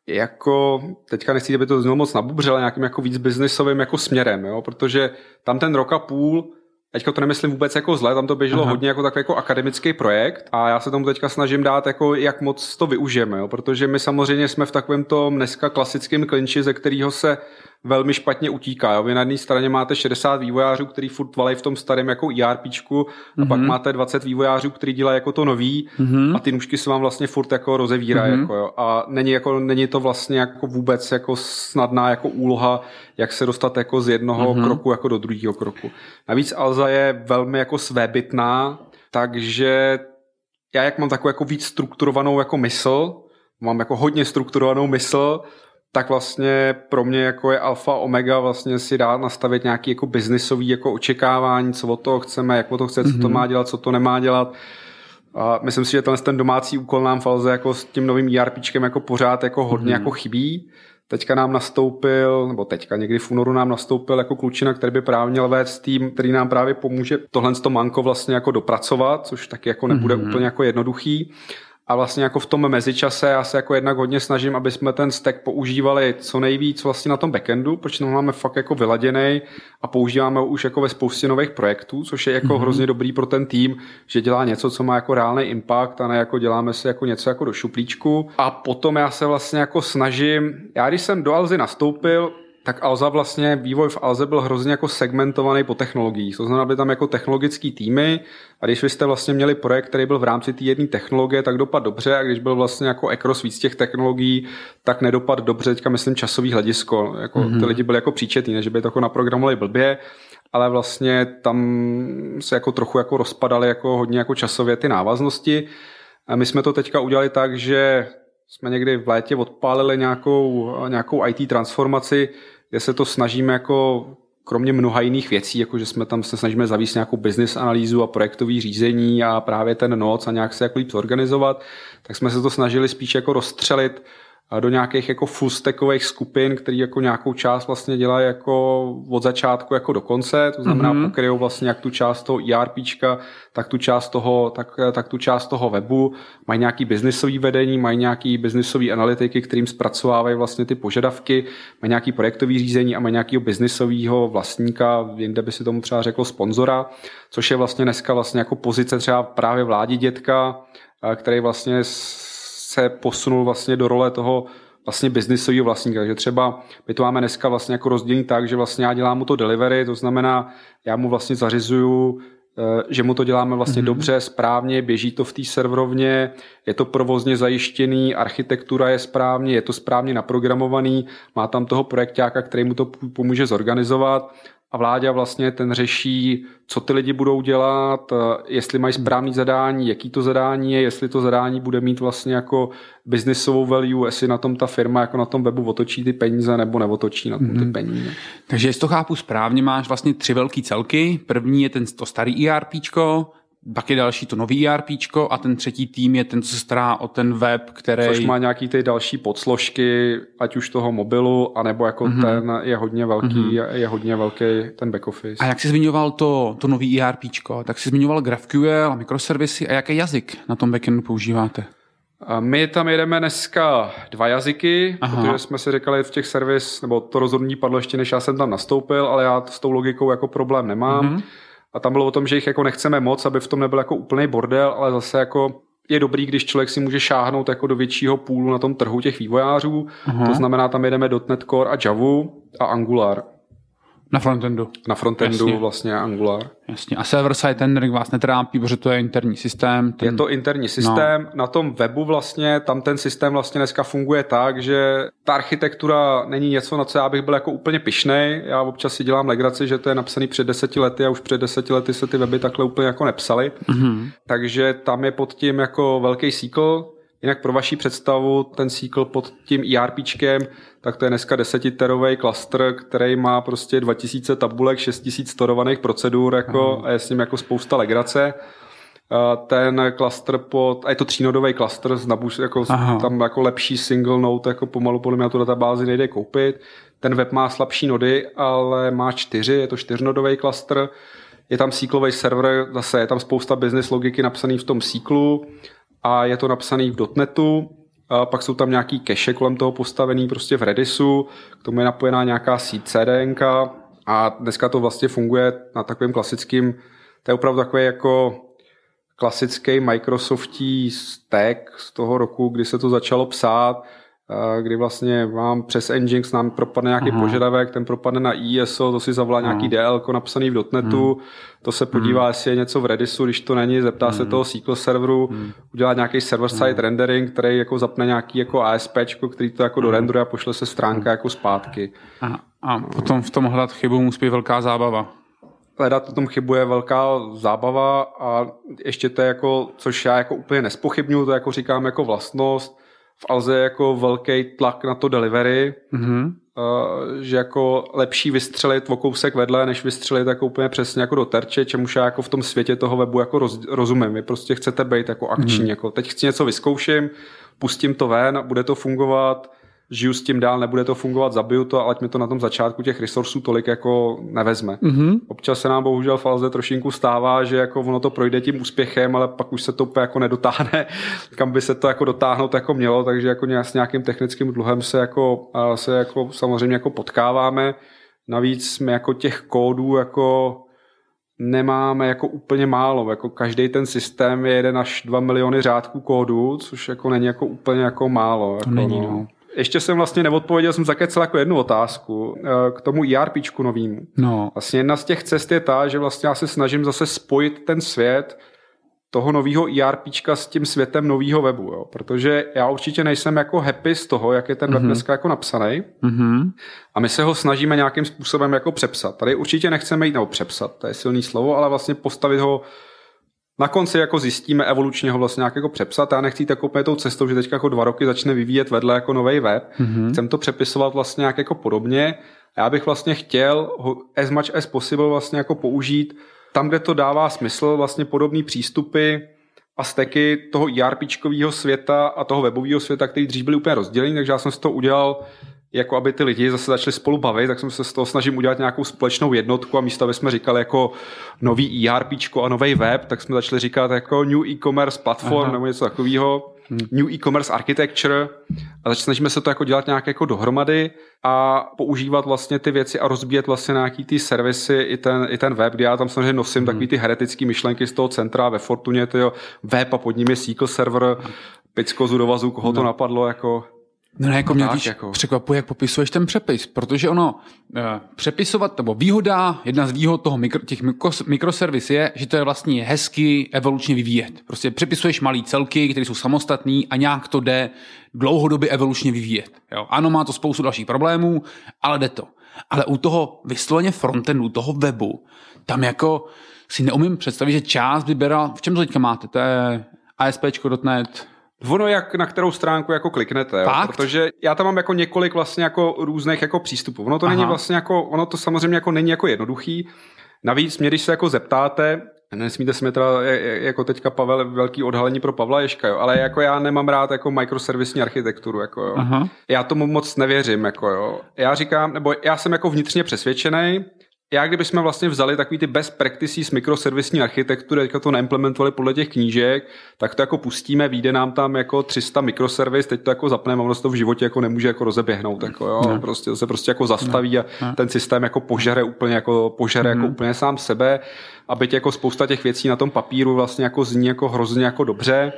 jako, teďka nechci, aby to znělo moc nabubřelo, nějakým jako víc biznisovým jako směrem, jo? protože tam ten rok a půl Teďka to nemyslím vůbec jako zle, tam to běželo Aha. hodně jako takový jako akademický projekt a já se tomu teďka snažím dát, jako jak moc to využijeme, jo? protože my samozřejmě jsme v takovém tom dneska klasickém klinči, ze kterého se velmi špatně utíká. Jo? Vy na jedné straně máte 60 vývojářů, který furt valejí v tom starém jako ERPčku mm-hmm. a pak mhm. máte 20 vývojářů, který dělají jako to nový mm-hmm. a ty nůžky se vám vlastně furt jako rozevírají. Mm-hmm. Jako, jo? A není, jako, není to vlastně jako vůbec jako snadná jako úloha, jak se dostat jako z jednoho mm-hmm. kroku jako do druhého kroku. Navíc Alza je velmi jako svébytná, takže já jak mám takovou jako víc strukturovanou jako mysl, mám jako hodně strukturovanou mysl, tak vlastně pro mě jako je alfa omega vlastně si dát nastavit nějaký jako biznisový jako očekávání, co od toho chceme, jak o to chce, co to mhm. má dělat, co to nemá dělat. A myslím si, že tenhle ten domácí úkol nám Falze jako s tím novým ERPčkem jako pořád jako hodně mm. jako chybí. Teďka nám nastoupil, nebo teďka někdy v únoru nám nastoupil jako klučina, který by právě měl vést tým, který nám právě pomůže tohle to manko vlastně jako dopracovat, což taky jako nebude mm-hmm. úplně jako jednoduchý. A vlastně jako v tom mezičase já se jako jednak hodně snažím, aby jsme ten stack používali co nejvíc vlastně na tom backendu, protože tam máme fakt jako vyladěný a používáme ho už jako ve spoustě nových projektů, což je jako mm-hmm. hrozně dobrý pro ten tým, že dělá něco, co má jako reálný impact a ne jako děláme si jako něco jako do šuplíčku. A potom já se vlastně jako snažím, já když jsem do Alzy nastoupil, tak Alza vlastně, vývoj v Alze byl hrozně jako segmentovaný po technologiích. To znamená, byly tam jako technologický týmy a když vy jste vlastně měli projekt, který byl v rámci té jedné technologie, tak dopad dobře a když byl vlastně jako ekros víc těch technologií, tak nedopad dobře, teďka myslím časový hledisko. Jako mm-hmm. Ty lidi byli jako příčetní, než by to jako naprogramovali blbě, ale vlastně tam se jako trochu jako rozpadaly jako hodně jako časově ty návaznosti. A my jsme to teďka udělali tak, že jsme někdy v létě odpálili nějakou, nějakou IT transformaci, kde se to snažíme jako kromě mnoha jiných věcí, jako že jsme tam se snažíme zavíst nějakou business analýzu a projektový řízení a právě ten noc a nějak se jako líp zorganizovat, tak jsme se to snažili spíš jako rozstřelit do nějakých jako full stackových skupin, který jako nějakou část vlastně dělají jako od začátku jako do konce, to znamená mm-hmm. pokryjou vlastně jak tu část toho ERPčka, tak tu část toho, tak, tak tu část toho webu, mají nějaký biznisový vedení, mají nějaký biznisový analytiky, kterým zpracovávají vlastně ty požadavky, mají nějaký projektový řízení a mají nějakého biznisového vlastníka, jinde by si tomu třeba řekl sponzora, což je vlastně dneska vlastně jako pozice třeba právě vládí dětka, který vlastně se posunul vlastně do role toho vlastně biznisového vlastníka. Takže třeba my to máme dneska vlastně jako rozdělení tak, že vlastně já dělám mu to delivery, to znamená, já mu vlastně zařizuju eh, že mu to děláme vlastně mm-hmm. dobře, správně, běží to v té serverovně, je to provozně zajištěný, architektura je správně, je to správně naprogramovaný, má tam toho projektáka, který mu to pomůže zorganizovat a vláda vlastně ten řeší, co ty lidi budou dělat, eh, jestli mají správný zadání, jaký to zadání je, jestli to zadání bude mít vlastně jako businessovou value, jestli na tom ta firma jako na tom webu otočí ty peníze nebo neotočí na tom ty mhm. peníze. Takže jestli to chápu správně, máš vlastně tři velké celky. První je ten, to starý ERPčko, pak je další to nový ERP a ten třetí tým je ten, co se stará o ten web, který... Což má nějaký ty další podsložky, ať už toho mobilu, anebo jako mm-hmm. ten je hodně velký, mm-hmm. je hodně velký ten back office. A jak jsi zmiňoval to, to nový ERP, tak jsi zmiňoval GraphQL a mikroservisy a jaký jazyk na tom backendu používáte? A my tam jedeme dneska dva jazyky, Aha. protože jsme si říkali v těch servis, nebo to rozhodnutí padlo ještě, než já jsem tam nastoupil, ale já s tou logikou jako problém nemám. Mm-hmm. A tam bylo o tom, že jich jako nechceme moc, aby v tom nebyl jako úplný bordel, ale zase jako je dobrý, když člověk si může šáhnout jako do většího půlu na tom trhu těch vývojářů. Uh-huh. To znamená, tam jedeme .NET Core a Java a Angular. Na frontendu. Na frontendu Jasně. vlastně Angular. Jasně. A server-side rendering vás netrápí, protože to je interní systém. Ten... Je to interní systém. No. Na tom webu vlastně, tam ten systém vlastně dneska funguje tak, že ta architektura není něco, na co já bych byl jako úplně pišnej. Já občas si dělám legraci, že to je napsaný před deseti lety a už před deseti lety se ty weby takhle úplně jako nepsaly. Mm-hmm. Takže tam je pod tím jako velký SQL, Jinak pro vaši představu, ten SQL pod tím ERPčkem, tak to je dneska desetiterový klastr, který má prostě 2000 tabulek, 6000 storovaných procedur jako, a je s ním jako spousta legrace. Ten klastr pod, a je to třínodový klastr, jako, tam jako lepší single node, jako pomalu podle mě na tu databázi nejde koupit. Ten web má slabší nody, ale má čtyři, je to čtyřnodový klastr. Je tam SQLový server, zase je tam spousta business logiky napsaný v tom SQLu a je to napsaný v .NETu, a pak jsou tam nějaký cache kolem toho postavený prostě v Redisu, k tomu je napojená nějaká síť CDN A dneska to vlastně funguje na takovým klasickým, to je opravdu takový jako klasický Microsoftí stack z toho roku, kdy se to začalo psát, kdy vlastně vám přes Nginx nám propadne nějaký Aha. požadavek, ten propadne na ISO, to si zavolá Aha. nějaký DL napsaný v dotnetu, hmm. to se podívá, hmm. jestli je něco v Redisu, když to není, zeptá hmm. se toho SQL serveru, hmm. udělá nějaký server-side hmm. rendering, který jako zapne nějaký jako ASP, který to jako hmm. dorenduje a pošle se stránka hmm. jako zpátky. A, a potom v tom hledat chybu musí být velká zábava hledat v tom chybu je velká zábava a ještě to je jako, což já jako úplně nespochybnuju, to jako říkám jako vlastnost, v Alze je jako velký tlak na to delivery, mm-hmm. uh, že jako lepší vystřelit o kousek vedle, než vystřelit jako úplně přesně jako do terče, čemuž já jako v tom světě toho webu jako roz, rozumím. Vy prostě chcete být jako akční, mm-hmm. jako teď chci něco vyzkouším, pustím to ven, bude to fungovat, žiju s tím dál, nebude to fungovat, zabiju to, ale ať mi to na tom začátku těch resursů tolik jako nevezme. Mm-hmm. Občas se nám bohužel v Alze trošinku stává, že jako ono to projde tím úspěchem, ale pak už se to úplně jako nedotáhne, kam by se to jako dotáhnout jako mělo, takže jako s nějakým technickým dluhem se jako, se jako samozřejmě jako potkáváme. Navíc jsme jako těch kódů jako nemáme jako úplně málo. Jako každý ten systém je jeden až dva miliony řádků kódu, což jako není jako úplně jako málo. Jako, to není, no. no ještě jsem vlastně neodpověděl, jsem zakecel jako jednu otázku eh, k tomu ERPčku novýmu. No. Vlastně jedna z těch cest je ta, že vlastně já se snažím zase spojit ten svět toho nového ERPčka s tím světem nového webu, jo? protože já určitě nejsem jako happy z toho, jak je ten mm-hmm. web mhm. dneska jako napsaný mm-hmm. a my se ho snažíme nějakým způsobem jako přepsat. Tady určitě nechceme jít, nebo přepsat, to je silný slovo, ale vlastně postavit ho na konci jako zjistíme evolučně ho vlastně nějak jako přepsat. Já nechci jako úplně tou cestou, že teď jako dva roky začne vyvíjet vedle jako nový web. Mm-hmm. Chcem to přepisovat vlastně nějak jako podobně. Já bych vlastně chtěl ho as much as possible vlastně jako použít tam, kde to dává smysl, vlastně podobné přístupy a steky toho ERPčkového světa a toho webového světa, který dřív byly úplně rozdělený, takže já jsem si to udělal jako aby ty lidi zase začali spolu bavit, tak jsem se z toho snažím udělat nějakou společnou jednotku a místo, aby jsme říkali jako nový ERP a nový web, tak jsme začali říkat jako New e-commerce platform Aha. nebo něco takového. Hmm. New e-commerce architecture a snažíme se to jako dělat nějak jako dohromady a používat vlastně ty věci a rozbíjet vlastně nějaký ty servisy i ten, i ten web, kde já tam samozřejmě nosím hmm. takový ty heretické myšlenky z toho centra ve Fortuně, tyjo, web a pod ním je SQL server, Picko z Udovazu, koho no. to napadlo, jako No ne, jako mě víš, jako... překvapuje, jak popisuješ ten přepis, protože ono, e, přepisovat, nebo výhoda, jedna z výhod toho mikro, těch mikro, mikroservis je, že to je vlastně hezky evolučně vyvíjet. Prostě přepisuješ malý celky, které jsou samostatný a nějak to jde dlouhodobě evolučně vyvíjet. Jo? Ano, má to spoustu dalších problémů, ale jde to. Ale u toho vysloveně frontendu, toho webu, tam jako si neumím představit, že část vyberal, v čem to teďka máte? To je ASP.net, Ono jak na kterou stránku jako kliknete, jo? protože já tam mám jako několik vlastně jako různých jako přístupů. Ono to Aha. není vlastně jako, ono to samozřejmě jako není jako jednoduchý. Navíc mě, když se jako zeptáte, nesmíte si mě teda jako teďka Pavel, velký odhalení pro Pavla Ješka, jo, ale jako já nemám rád jako mikroservisní architekturu, jako jo. Aha. Já tomu moc nevěřím, jako jo. Já říkám, nebo já jsem jako vnitřně přesvědčený, já kdybychom vlastně vzali takový ty best practices mikroservisní architektury, teďka to neimplementovali podle těch knížek, tak to jako pustíme, vyjde nám tam jako 300 mikroservis, teď to jako zapneme, ono se to v životě jako nemůže jako rozeběhnout, jako jo, ne. prostě to se prostě jako zastaví a ne. ten systém jako požere úplně jako požere mm. jako mhm. úplně sám sebe a byť jako spousta těch věcí na tom papíru vlastně jako zní jako hrozně jako dobře,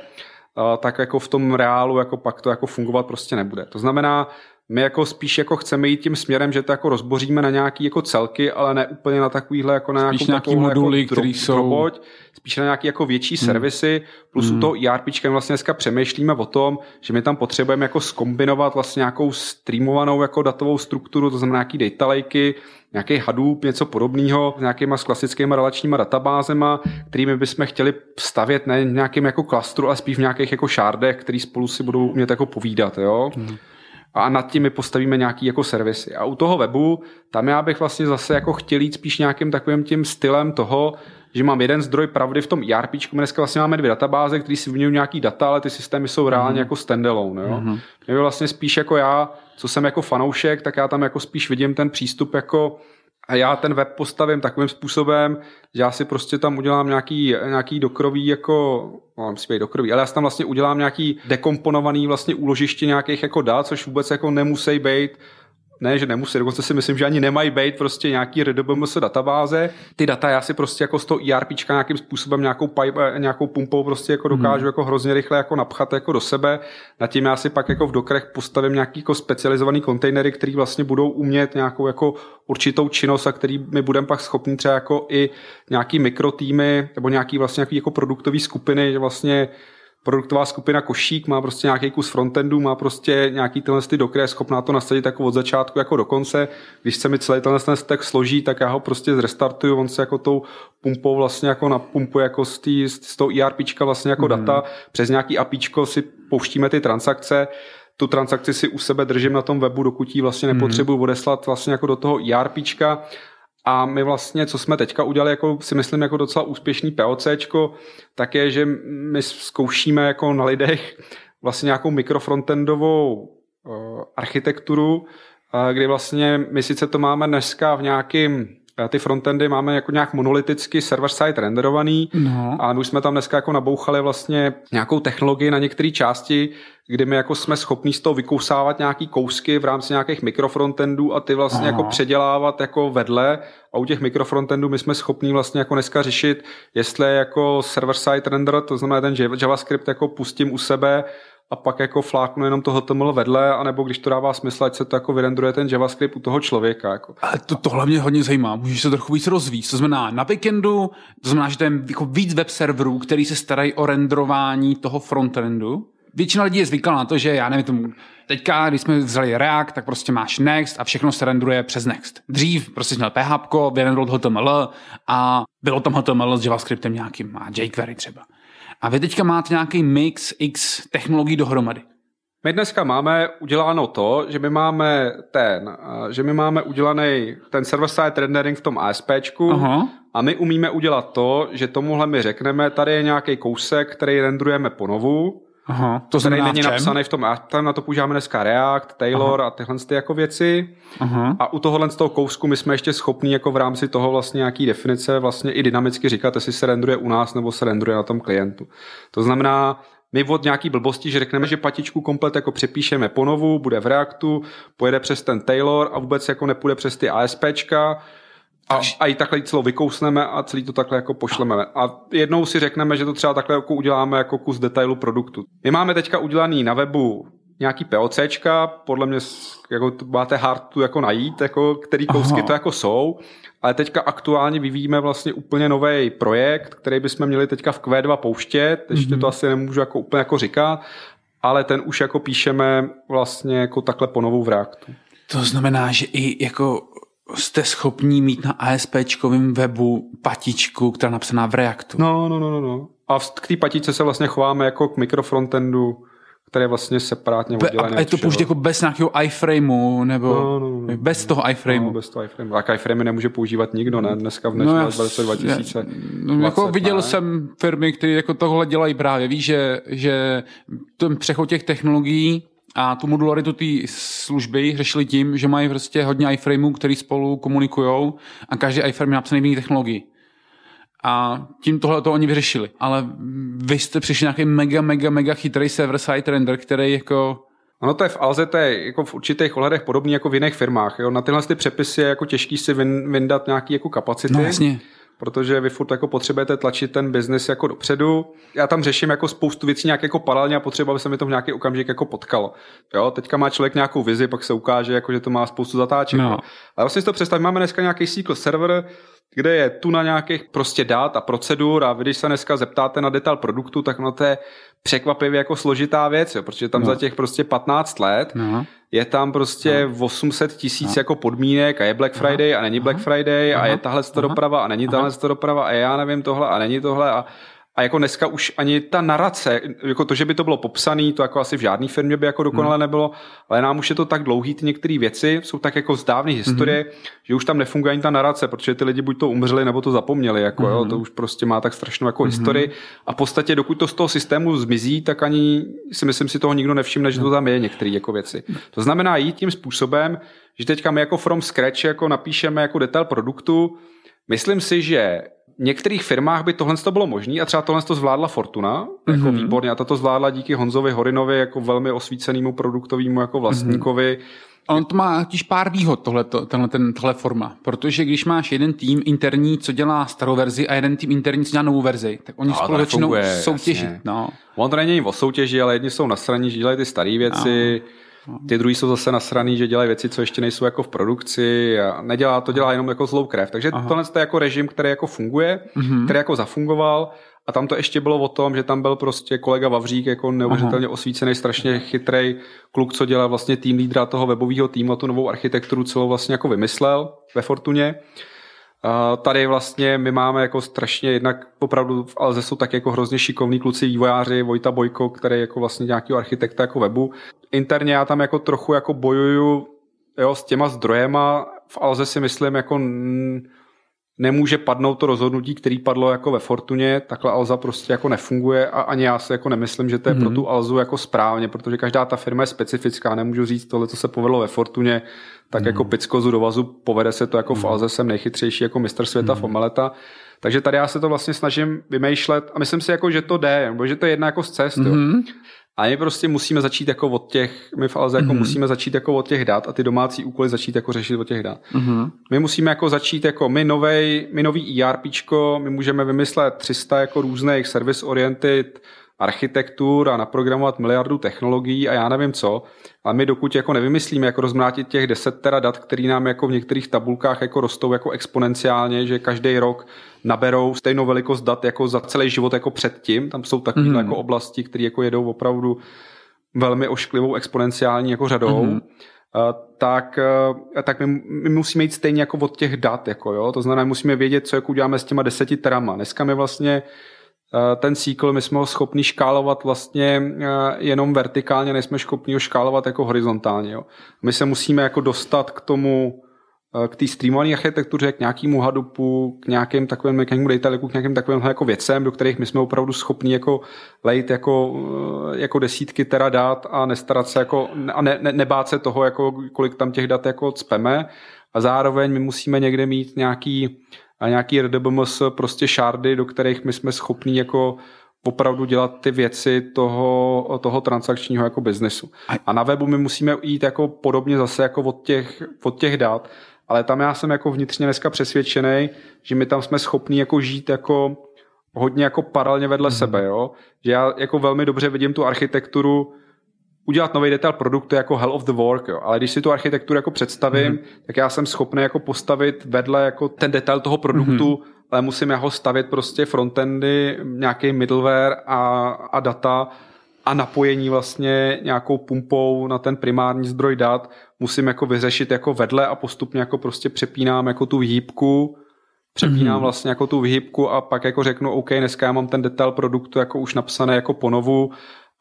tak jako v tom reálu jako pak to jako fungovat prostě nebude. To znamená, my jako spíš jako chceme jít tím směrem, že to jako rozboříme na nějaký jako celky, ale ne úplně na takovýhle jako na spíš nějakou nějaký moduly, jako které jsou droboť, spíš na nějaký jako větší hmm. servisy, plus hmm. u toho ERPčkem vlastně dneska přemýšlíme o tom, že my tam potřebujeme jako skombinovat vlastně nějakou streamovanou jako datovou strukturu, to znamená nějaký data lakey, nějaký Hadoop, něco podobného, s nějakýma s klasickými relačníma databázema, kterými bychom chtěli stavět ne nějakým jako klastru, ale spíš v nějakých jako šárdech, který spolu si budou umět jako povídat. Jo? Hmm a nad tím my postavíme nějaký jako servisy. A u toho webu, tam já bych vlastně zase jako chtěl jít spíš nějakým takovým tím stylem toho, že mám jeden zdroj pravdy v tom ERP, my dneska vlastně máme dvě databáze, které si vyměňují nějaký data, ale ty systémy jsou reálně mm-hmm. jako standalone. Jo? Mm-hmm. Mě vlastně spíš jako já, co jsem jako fanoušek, tak já tam jako spíš vidím ten přístup jako a já ten web postavím takovým způsobem, že já si prostě tam udělám nějaký, nějaký dokrový jako, no, musí být dokrový, ale já si tam vlastně udělám nějaký dekomponovaný vlastně úložiště nějakých jako dat, což vůbec jako nemusí být ne, že nemusí, dokonce si myslím, že ani nemají být prostě nějaký RDBMS databáze. Ty data já si prostě jako z toho ERPčka nějakým způsobem nějakou, pipe, nějakou pumpou prostě jako dokážu hmm. jako hrozně rychle jako napchat jako do sebe. Na tím já si pak jako v dokrech postavím nějaký jako specializovaný kontejnery, který vlastně budou umět nějakou jako určitou činnost a který my budeme pak schopni třeba jako i nějaký mikrotýmy nebo nějaký vlastně nějaký jako produktový skupiny, že vlastně produktová skupina Košík má prostě nějaký kus frontendu, má prostě nějaký tenhle ty dokry, je schopná to nastavit jako od začátku jako do konce. Když se mi celý tenhle ten stack složí, tak já ho prostě zrestartuju, on se jako tou pumpou vlastně jako napumpuje jako z, tý, z toho ERPčka vlastně jako mm. data, přes nějaký APIčko si pouštíme ty transakce, tu transakci si u sebe držím na tom webu, dokud ji vlastně nepotřebuji odeslat vlastně jako do toho ERPčka a my vlastně, co jsme teďka udělali, jako si myslím, jako docela úspěšný POCčko, tak je, že my zkoušíme jako na lidech vlastně nějakou mikrofrontendovou uh, architekturu, uh, kdy vlastně my sice to máme dneska v nějakým ty frontendy máme jako nějak monoliticky server-side renderovaný, no. a my už jsme tam dneska jako nabouchali vlastně nějakou technologii na některé části, kdy my jako jsme schopní z toho vykousávat nějaký kousky v rámci nějakých mikrofrontendů a ty vlastně jako Aha. jako předělávat jako vedle a u těch mikrofrontendů my jsme schopní vlastně jako dneska řešit, jestli je jako server-side render, to znamená ten JavaScript jako pustím u sebe a pak jako fláknu jenom to HTML vedle, anebo když to dává smysl, ať se to jako vyrendruje ten JavaScript u toho člověka. Jako. Ale to, tohle mě hodně zajímá, můžeš se trochu víc rozvíjet. To znamená na backendu, to znamená, že to je jako víc web serverů, který se starají o renderování toho frontendu. Většina lidí je zvyklá na to, že já nevím, tomu, teďka, když jsme vzali React, tak prostě máš Next a všechno se rendruje přes Next. Dřív prostě měl PHP, vyrendroval HTML a bylo tam HTML s JavaScriptem nějakým a jQuery třeba. A vy teďka máte nějaký mix X technologií dohromady. My dneska máme uděláno to, že my máme ten, eh, že my máme udělaný ten server-side rendering v tom ASPčku Aha. a my umíme udělat to, že tomuhle my řekneme, tady je nějaký kousek, který rendrujeme ponovu, Aha, to který není napsaný v tom, tam na to používáme dneska React, Taylor Aha. a tyhle ty jako věci. Aha. A u tohohle z toho kousku my jsme ještě schopni jako v rámci toho vlastně nějaký definice vlastně i dynamicky říkat, jestli se rendruje u nás nebo se rendruje na tom klientu. To znamená, my od nějaký blbosti, že řekneme, že patičku komplet jako přepíšeme ponovu, bude v Reactu, pojede přes ten Taylor a vůbec jako nepůjde přes ty ASPčka, a, a i takhle celou vykousneme a celý to takhle jako pošleme. A jednou si řekneme, že to třeba takhle jako uděláme jako kus detailu produktu. My máme teďka udělaný na webu nějaký POCčka, podle mě jako máte hard jako najít, jako který kousky Aha. to jako jsou, ale teďka aktuálně vyvíjíme vlastně úplně nový projekt, který bychom měli teďka v Q2 pouštět, ještě mm-hmm. to asi nemůžu jako úplně jako říkat, ale ten už jako píšeme vlastně jako takhle po novou v Reactu. To znamená, že i jako jste schopní mít na ASPčkovém webu patičku, která je napsaná v Reactu. No, no, no, no. no. A k té patičce se vlastně chováme jako k mikrofrontendu, který je vlastně separátně oddělený. A je to použít jako bez nějakého iframeu, nebo no, no, no, bez toho iframeu? No, bez toho iframeu. Tak iframe nemůže používat nikdo, ne? Dneska v dnešní no, 2020. No, jako viděl ne? jsem firmy, které jako tohle dělají právě. Víš, že, že ten přechod těch technologií a tu modularitu té služby řešili tím, že mají prostě hodně iframeů, který spolu komunikují a každý iframe je napsaný v jiné technologii. A tím tohle to oni vyřešili. Ale vy jste přišli nějaký mega, mega, mega chytrý server-side render, který jako Ono to je v Alze, to je jako v určitých ohledech podobně jako v jiných firmách. Jo? Na tyhle ty přepisy je jako těžký si vyndat nějaký jako kapacity. No jasně protože vy furt jako potřebujete tlačit ten biznis jako dopředu. Já tam řeším jako spoustu věcí nějak jako paralelně a potřeba, aby se mi to v nějaký okamžik jako potkalo. Jo, teďka má člověk nějakou vizi, pak se ukáže, jako, že to má spoustu zatáček. No. Ale vlastně si to představ, máme dneska nějaký SQL server, kde je tu na nějakých prostě dát a procedur a vy, když se dneska zeptáte na detail produktu, tak no to je překvapivě jako složitá věc, jo, protože tam no. za těch prostě 15 let no. je tam prostě no. 800 tisíc no. jako podmínek a je Black Friday a není Black Friday Aha. a je tahle doprava a není tahle doprava a já nevím tohle a není tohle a a jako dneska už ani ta narace, jako to, že by to bylo popsané, to jako asi v žádné firmě by jako dokonale hmm. nebylo, ale nám už je to tak dlouhý, ty některé věci jsou tak jako z dávné historie, hmm. že už tam nefunguje ani ta narace, protože ty lidi buď to umřeli, nebo to zapomněli, jako hmm. jo, to už prostě má tak strašnou jako hmm. historii a v podstatě dokud to z toho systému zmizí, tak ani si myslím si toho nikdo nevšimne, že to tam je některé jako věci. To znamená jít tím způsobem, že teďka my jako from scratch jako napíšeme jako detail produktu, myslím si, že některých firmách by tohle to bylo možné a třeba tohle to zvládla Fortuna, jako mm-hmm. výborně, a to zvládla díky Honzovi Horinovi, jako velmi osvícenému produktovému jako vlastníkovi. Mm-hmm On to má totiž pár výhod, tohleto, tenhle, ten, tohle forma, protože když máš jeden tým interní, co dělá starou verzi a jeden tým interní, co dělá novou verzi, tak oni no, spolu začnou soutěžit. No. On to není o soutěži, ale jedni jsou nasraní, že dělají ty staré věci, no. Ty druhý jsou zase nasraný, že dělají věci, co ještě nejsou jako v produkci a nedělá, to dělá jenom jako zlou krev. Takže Aha. tohle je jako režim, který jako funguje, mm-hmm. který jako zafungoval a tam to ještě bylo o tom, že tam byl prostě kolega Vavřík, jako neuvěřitelně osvícený, strašně chytrý kluk, co dělá vlastně tým lídra toho webového týmu a tu novou architekturu celou vlastně jako vymyslel ve Fortuně. Tady vlastně my máme jako strašně jednak opravdu v Alze jsou tak jako hrozně šikovní kluci vývojáři, Vojta Bojko, který jako vlastně nějaký architekta jako webu. Interně já tam jako trochu jako bojuju jo, s těma zdrojema. V Alze si myslím jako nemůže padnout to rozhodnutí, který padlo jako ve Fortuně, takhle Alza prostě jako nefunguje a ani já si jako nemyslím, že to je mm-hmm. pro mhm. tu Alzu jako správně, protože každá ta firma je specifická, nemůžu říct tohle, co se povedlo ve Fortuně, tak mm-hmm. jako pickozu do vazu, povede se to jako mm-hmm. v mhm. Alze, jsem nejchytřejší jako mistr světa mm-hmm. v omeleta, takže tady já se to vlastně snažím vymýšlet a myslím si jako, že to jde, nebo že to je jedna jako z cest. Mm-hmm. A my prostě musíme začít jako od těch, my v Alze jako mm-hmm. musíme začít jako od těch dat a ty domácí úkoly začít jako řešit od těch dat. Mm-hmm. My musíme jako začít jako my novej, my nový ERPčko, my můžeme vymyslet 300 jako různých service oriented architektur a naprogramovat miliardu technologií a já nevím co, ale my dokud jako nevymyslíme, jako rozmrátit těch 10 tera dat, který nám jako v některých tabulkách jako rostou jako exponenciálně, že každý rok naberou stejnou velikost dat jako za celý život jako předtím, tam jsou takové mm. jako oblasti, které jako jedou opravdu velmi ošklivou exponenciální jako řadou, mm. tak, tak my, my, musíme jít stejně jako od těch dat, jako jo? to znamená, musíme vědět, co jako uděláme s těma deseti terama. Dneska my vlastně ten cykl, my jsme ho schopni škálovat vlastně eh, jenom vertikálně, nejsme schopni ho škálovat jako horizontálně. Jo. My se musíme jako dostat k tomu, eh, k té streamované architektuře, k nějakému Hadoopu, k nějakým takovým, nějakému dataliku, k nějakým takovým jako věcem, do kterých my jsme opravdu schopni jako lejt jako, jako desítky tera dát a nestarat se jako, a ne, ne, nebát se toho, jako kolik tam těch dat jako cpeme. A zároveň my musíme někde mít nějaký a nějaký RDBMS prostě šárdy, do kterých my jsme schopní jako opravdu dělat ty věci toho, toho transakčního jako biznesu. A na webu my musíme jít jako podobně zase jako od těch, od těch dat, ale tam já jsem jako vnitřně dneska přesvědčený, že my tam jsme schopní jako žít jako hodně jako paralelně vedle mm. sebe, jo? že já jako velmi dobře vidím tu architekturu udělat nový detail produktu jako hell of the work, jo. ale když si tu architekturu jako představím, mm. tak já jsem schopný jako postavit vedle jako ten detail toho produktu, mm. ale musím jako stavět prostě frontendy, nějaký middleware a, a data a napojení vlastně nějakou pumpou na ten primární zdroj dat musím jako vyřešit jako vedle a postupně jako prostě přepínám jako tu výhybku, přepínám mm-hmm. vlastně jako tu výhybku a pak jako řeknu, OK, dneska já mám ten detail produktu jako už napsané jako ponovu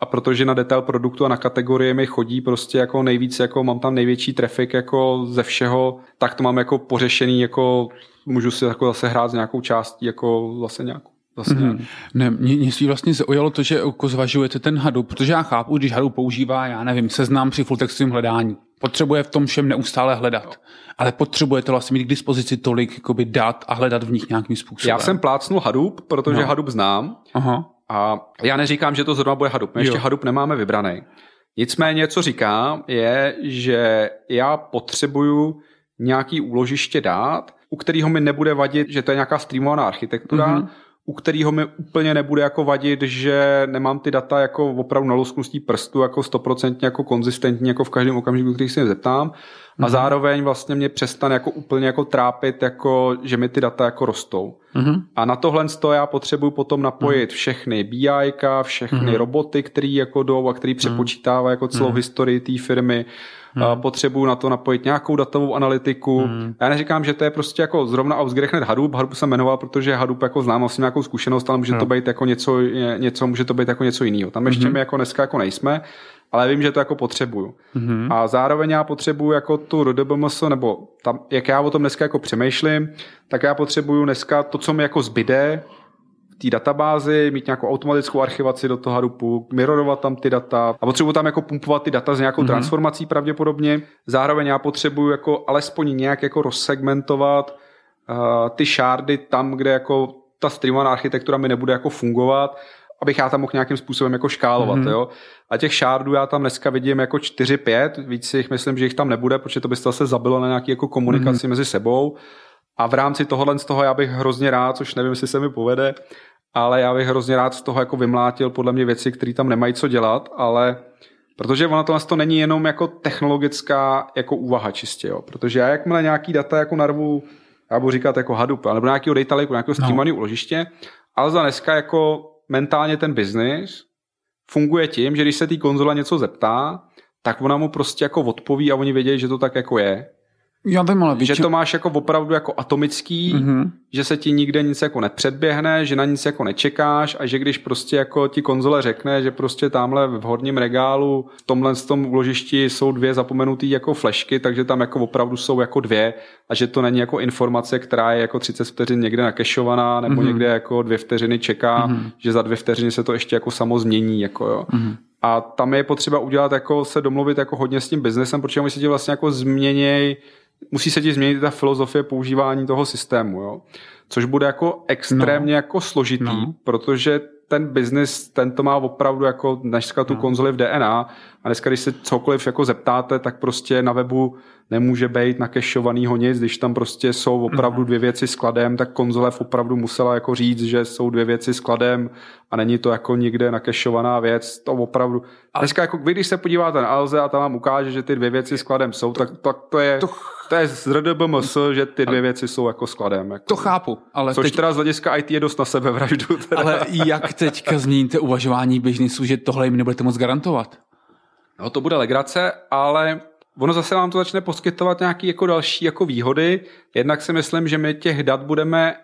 a protože na detail produktu a na kategorie mi chodí prostě jako nejvíc, jako mám tam největší trafik jako ze všeho, tak to mám jako pořešený, jako můžu si jako zase hrát s nějakou částí, jako zase nějakou Vlastně. Mm-hmm. Ne, mě, mě si vlastně zaujalo to, že jako zvažujete ten Hadoop, protože já chápu, když Hadoop používá, já nevím, seznám při full textovém hledání. Potřebuje v tom všem neustále hledat. No. Ale potřebujete vlastně mít k dispozici tolik jakoby, dat a hledat v nich nějakým způsobem. Já jsem plácnul Hadoop, protože no. Hadoop znám. Aha. A já neříkám, že to zrovna bude Hadoop. My ještě Hadoop nemáme vybraný. Nicméně, co říkám, je, že já potřebuju nějaký úložiště dát, u kterého mi nebude vadit, že to je nějaká streamovaná architektura, mm-hmm. U kterého mi úplně nebude jako vadit, že nemám ty data jako opravdu na lusknutí prstu jako stoprocentně jako konzistentní jako v každém okamžiku, který se zeptám mm-hmm. a zároveň vlastně mě přestane jako úplně jako trápit, jako, že mi ty data jako rostou. Mm-hmm. A na tohle to já potřebuji potom napojit mm-hmm. všechny BI, všechny mm-hmm. roboty, které jako jdou a který mhm. přepočítávají jako celou mm-hmm. historii té firmy. Hmm. Potřebuju na to napojit nějakou datovou analytiku. Hmm. Já neříkám, že to je prostě jako zrovna ausgerechnet Hadoop. Hadoop jsem jmenoval, protože Hadoop jako znám asi nějakou zkušenost, ale může hmm. to být jako něco, něco, může to být jako něco jiného. Tam ještě hmm. my jako dneska jako nejsme ale vím, že to jako potřebuju. Mm-hmm. A zároveň já potřebuju jako tu RDBMS, nebo tam, jak já o tom dneska jako přemýšlím, tak já potřebuju dneska to, co mi jako zbyde té databázi, mít nějakou automatickou archivaci do toho Hadoopu, mirorovat tam ty data a potřebuju tam jako pumpovat ty data s nějakou mm-hmm. transformací pravděpodobně. Zároveň já potřebuju jako alespoň nějak jako rozsegmentovat uh, ty šárdy tam, kde jako ta streamovaná architektura mi nebude jako fungovat, abych já tam mohl nějakým způsobem jako škálovat, mm-hmm. jo. A těch shardů já tam dneska vidím jako 4-5, víc jich myslím, že jich tam nebude, protože to by se zase zabilo na nějaký jako komunikaci mm-hmm. mezi sebou. A v rámci tohohle z toho já bych hrozně rád, což nevím, jestli se mi povede, ale já bych hrozně rád z toho jako vymlátil podle mě věci, které tam nemají co dělat, ale protože ono to, to není jenom jako technologická jako úvaha čistě, jo. protože já jakmile nějaký data jako narvu, já budu říkat jako Hadoop, nebo nějakého data lake, nějakého streamovaného no. uložiště, ale za dneska jako mentálně ten biznis funguje tím, že když se té konzole něco zeptá, tak ona mu prostě jako odpoví a oni vědějí, že to tak jako je. Já vím, ale Že to máš jako opravdu jako atomický, mm-hmm. že se ti nikde nic jako nepředběhne, že na nic jako nečekáš a že když prostě jako ti konzole řekne, že prostě tamhle v horním regálu v tomhle z tom úložišti jsou dvě zapomenutý jako flešky, takže tam jako opravdu jsou jako dvě a že to není jako informace, která je jako 30 vteřin někde nakešovaná nebo mm-hmm. někde jako dvě vteřiny čeká, mm-hmm. že za dvě vteřiny se to ještě jako samo změní, jako jo. Mm-hmm. A tam je potřeba udělat jako se domluvit jako hodně s tím biznesem, protože oni se ti vlastně jako změněj musí se ti změnit ta filozofie používání toho systému, jo? což bude jako extrémně no. jako složitý, no. protože ten biznis, ten to má opravdu jako dneska tu no. konzoli v DNA a dneska, když se cokoliv jako zeptáte, tak prostě na webu nemůže být nakešovanýho nic, když tam prostě jsou opravdu mhm. dvě věci skladem, tak konzole opravdu musela jako říct, že jsou dvě věci skladem a není to jako nikde nakešovaná věc, to opravdu. A dneska jako vy, když se podíváte na Alze a tam vám ukáže, že ty dvě věci skladem jsou, tak, tak to je... To to je z RDBMS, že ty dvě věci jsou jako skladem. Jako. To chápu, ale Což teď... teda z hlediska IT je dost na sebe vraždu. Teda. Ale jak teďka změníte uvažování biznisu, že tohle jim nebudete moc garantovat? No to bude legrace, ale ono zase vám to začne poskytovat nějaké jako další jako výhody. Jednak si myslím, že my těch dat budeme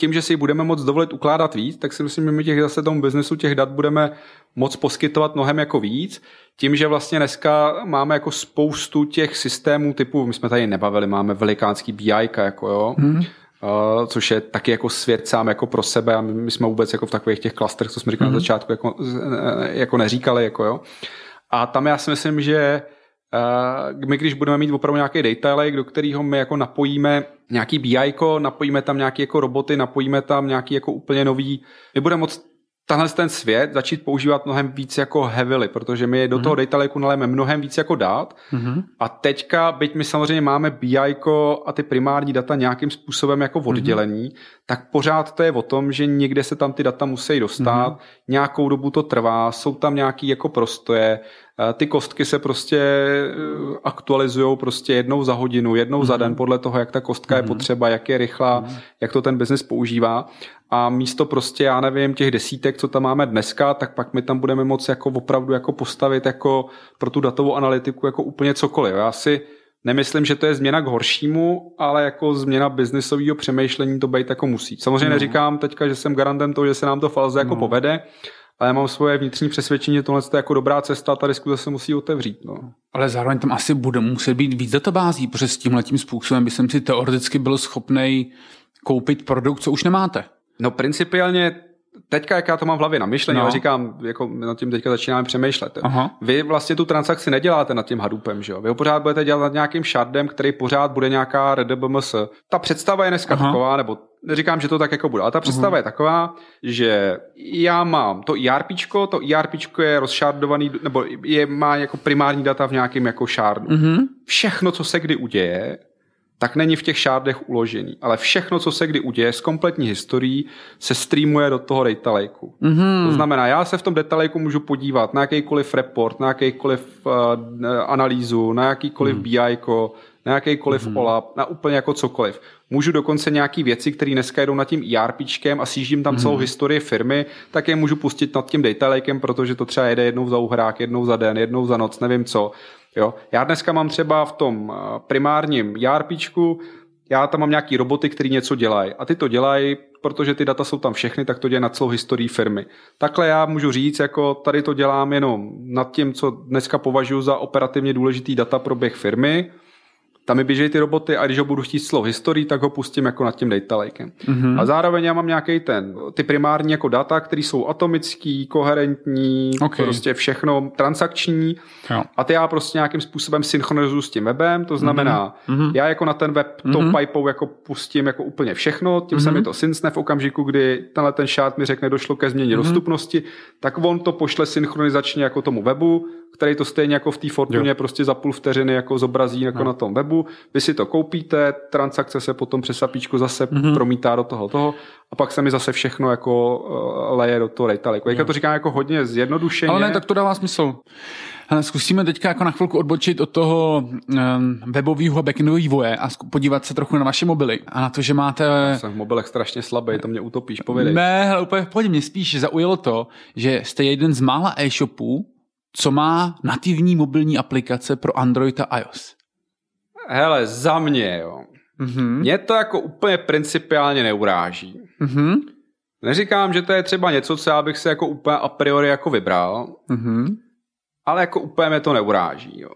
tím, že si budeme moc dovolit ukládat víc, tak si myslím, že my těch zase tomu biznesu těch dat budeme moc poskytovat mnohem jako víc. Tím, že vlastně dneska máme jako spoustu těch systémů typu, my jsme tady nebavili, máme velikánský BI, jako jo, hmm. Uh, což je taky jako svět sám jako pro sebe a my jsme vůbec jako v takových těch klastrech, co jsme říkali mm-hmm. na hmm. začátku, jako, jako neříkali, jako jo. A tam já si myslím, že uh, my když budeme mít opravdu nějaký data lake, do kterého my jako napojíme nějaký BI, napojíme tam nějaké jako roboty, napojíme tam nějaký jako úplně nový, my budeme moc tenhle ten svět začít používat mnohem víc jako heavily, protože my do mm-hmm. toho data lake nalejeme mnohem víc jako dát mm-hmm. a teďka, byť my samozřejmě máme BI a ty primární data nějakým způsobem jako oddělení, mm-hmm. tak pořád to je o tom, že někde se tam ty data musí dostat, mm-hmm. nějakou dobu to trvá, jsou tam nějaký jako prostoje, ty kostky se prostě eh, aktualizují prostě jednou za hodinu, jednou mm-hmm. za mhm. den, podle toho, jak ta kostka mm-hmm. je mhm. potřeba, jak je rychlá, mm-hmm. jak to ten biznis používá. A místo prostě, já nevím, těch desítek, co tam máme dneska, tak pak my tam budeme moci jako opravdu jako postavit jako pro tu datovou analytiku jako úplně cokoliv. Já si nemyslím, že to je změna k horšímu, ale jako změna biznisového přemýšlení to být jako musí. Samozřejmě no. neříkám teďka, že jsem garantem toho, že se nám to falze jako no. povede, ale já mám svoje vnitřní přesvědčení, že tohle je jako dobrá cesta a ta diskuze se musí otevřít. No. Ale zároveň tam asi bude muset být víc databází, protože s tímhle tím způsobem by jsem si teoreticky byl schopný koupit produkt, co už nemáte. No principiálně teďka, jak já to mám v hlavě na myšlení, no. říkám, jako nad tím teďka začínáme přemýšlet. Aha. Vy vlastně tu transakci neděláte nad tím Hadoopem, že jo? Vy ho pořád budete dělat nad nějakým shardem, který pořád bude nějaká RDBMS. Ta představa je dneska Aha. taková, nebo neříkám, že to tak jako bude, ale ta představa uh-huh. je taková, že já mám to ERP, to ERP je rozšardovaný, nebo je, má jako primární data v nějakém jako shardu. Uh-huh. Všechno, co se kdy uděje, tak není v těch šárdech uložený. Ale všechno, co se kdy uděje s kompletní historií, se streamuje do toho data lakeu. Mm-hmm. To znamená, já se v tom data lakeu můžu podívat na jakýkoliv report, na jakýkoliv uh, analýzu, na jakýkoliv mm. BI, na jakýkoliv mm-hmm. OLAP, na úplně jako cokoliv. Můžu dokonce nějaký věci, které dneska jdou nad tím ERPčkem a sjíždím tam mm-hmm. celou historii firmy, tak je můžu pustit nad tím data lakem, protože to třeba jede jednou za uhrák, jednou za den, jednou za noc, nevím co. Jo? Já dneska mám třeba v tom eh, primárním ERPčku, já tam mám nějaký roboty, který něco dělají. A ty to dělají, protože ty data jsou tam všechny, tak to děje na celou historii firmy. Takhle já můžu říct, jako tady to dělám jenom nad tím, co dneska považuji za operativně důležitý data pro běh firmy, tam mi běžejí ty roboty a když ho budu chtít slow historii, tak ho pustím jako nad tím data lakem. Mm-hmm. A zároveň já mám nějaký ten, ty primární jako data, které jsou atomický, koherentní, okay. prostě všechno transakční jo. a ty já prostě nějakým způsobem synchronizuju s tím webem, to znamená, mm-hmm. já jako na ten web mm-hmm. tou mhm. pipou jako pustím jako úplně všechno, tím mm-hmm. se mi to syncne v okamžiku, kdy tenhle ten šát mi řekne, došlo ke změně mm-hmm. dostupnosti, tak on to pošle synchronizačně jako tomu webu, který to stejně jako v té Fortuně prostě za půl vteřiny jako zobrazí jako no. na tom webu. Vy si to koupíte, transakce se potom přes apíčku zase mm-hmm. promítá do toho toho a pak se mi zase všechno jako uh, leje do toho retailu. Jak to říkám jako hodně zjednodušeně. Ale ne, tak to dává smysl. Hele, zkusíme teďka jako na chvilku odbočit od toho um, webového a backendového vývoje a podívat se trochu na vaše mobily a na to, že máte... Já jsem v mobilech strašně slabý, to mě utopíš, povědej. Ne, hele, úplně v pohodě, mě spíš zaujalo to, že jste jeden z mála e-shopů, co má nativní mobilní aplikace pro Android a iOS. Hele, za mě, jo. Mm-hmm. Mě to jako úplně principiálně neuráží. Mm-hmm. Neříkám, že to je třeba něco, co já bych se jako úplně a priori jako vybral, mm-hmm. ale jako úplně mě to neuráží, jo.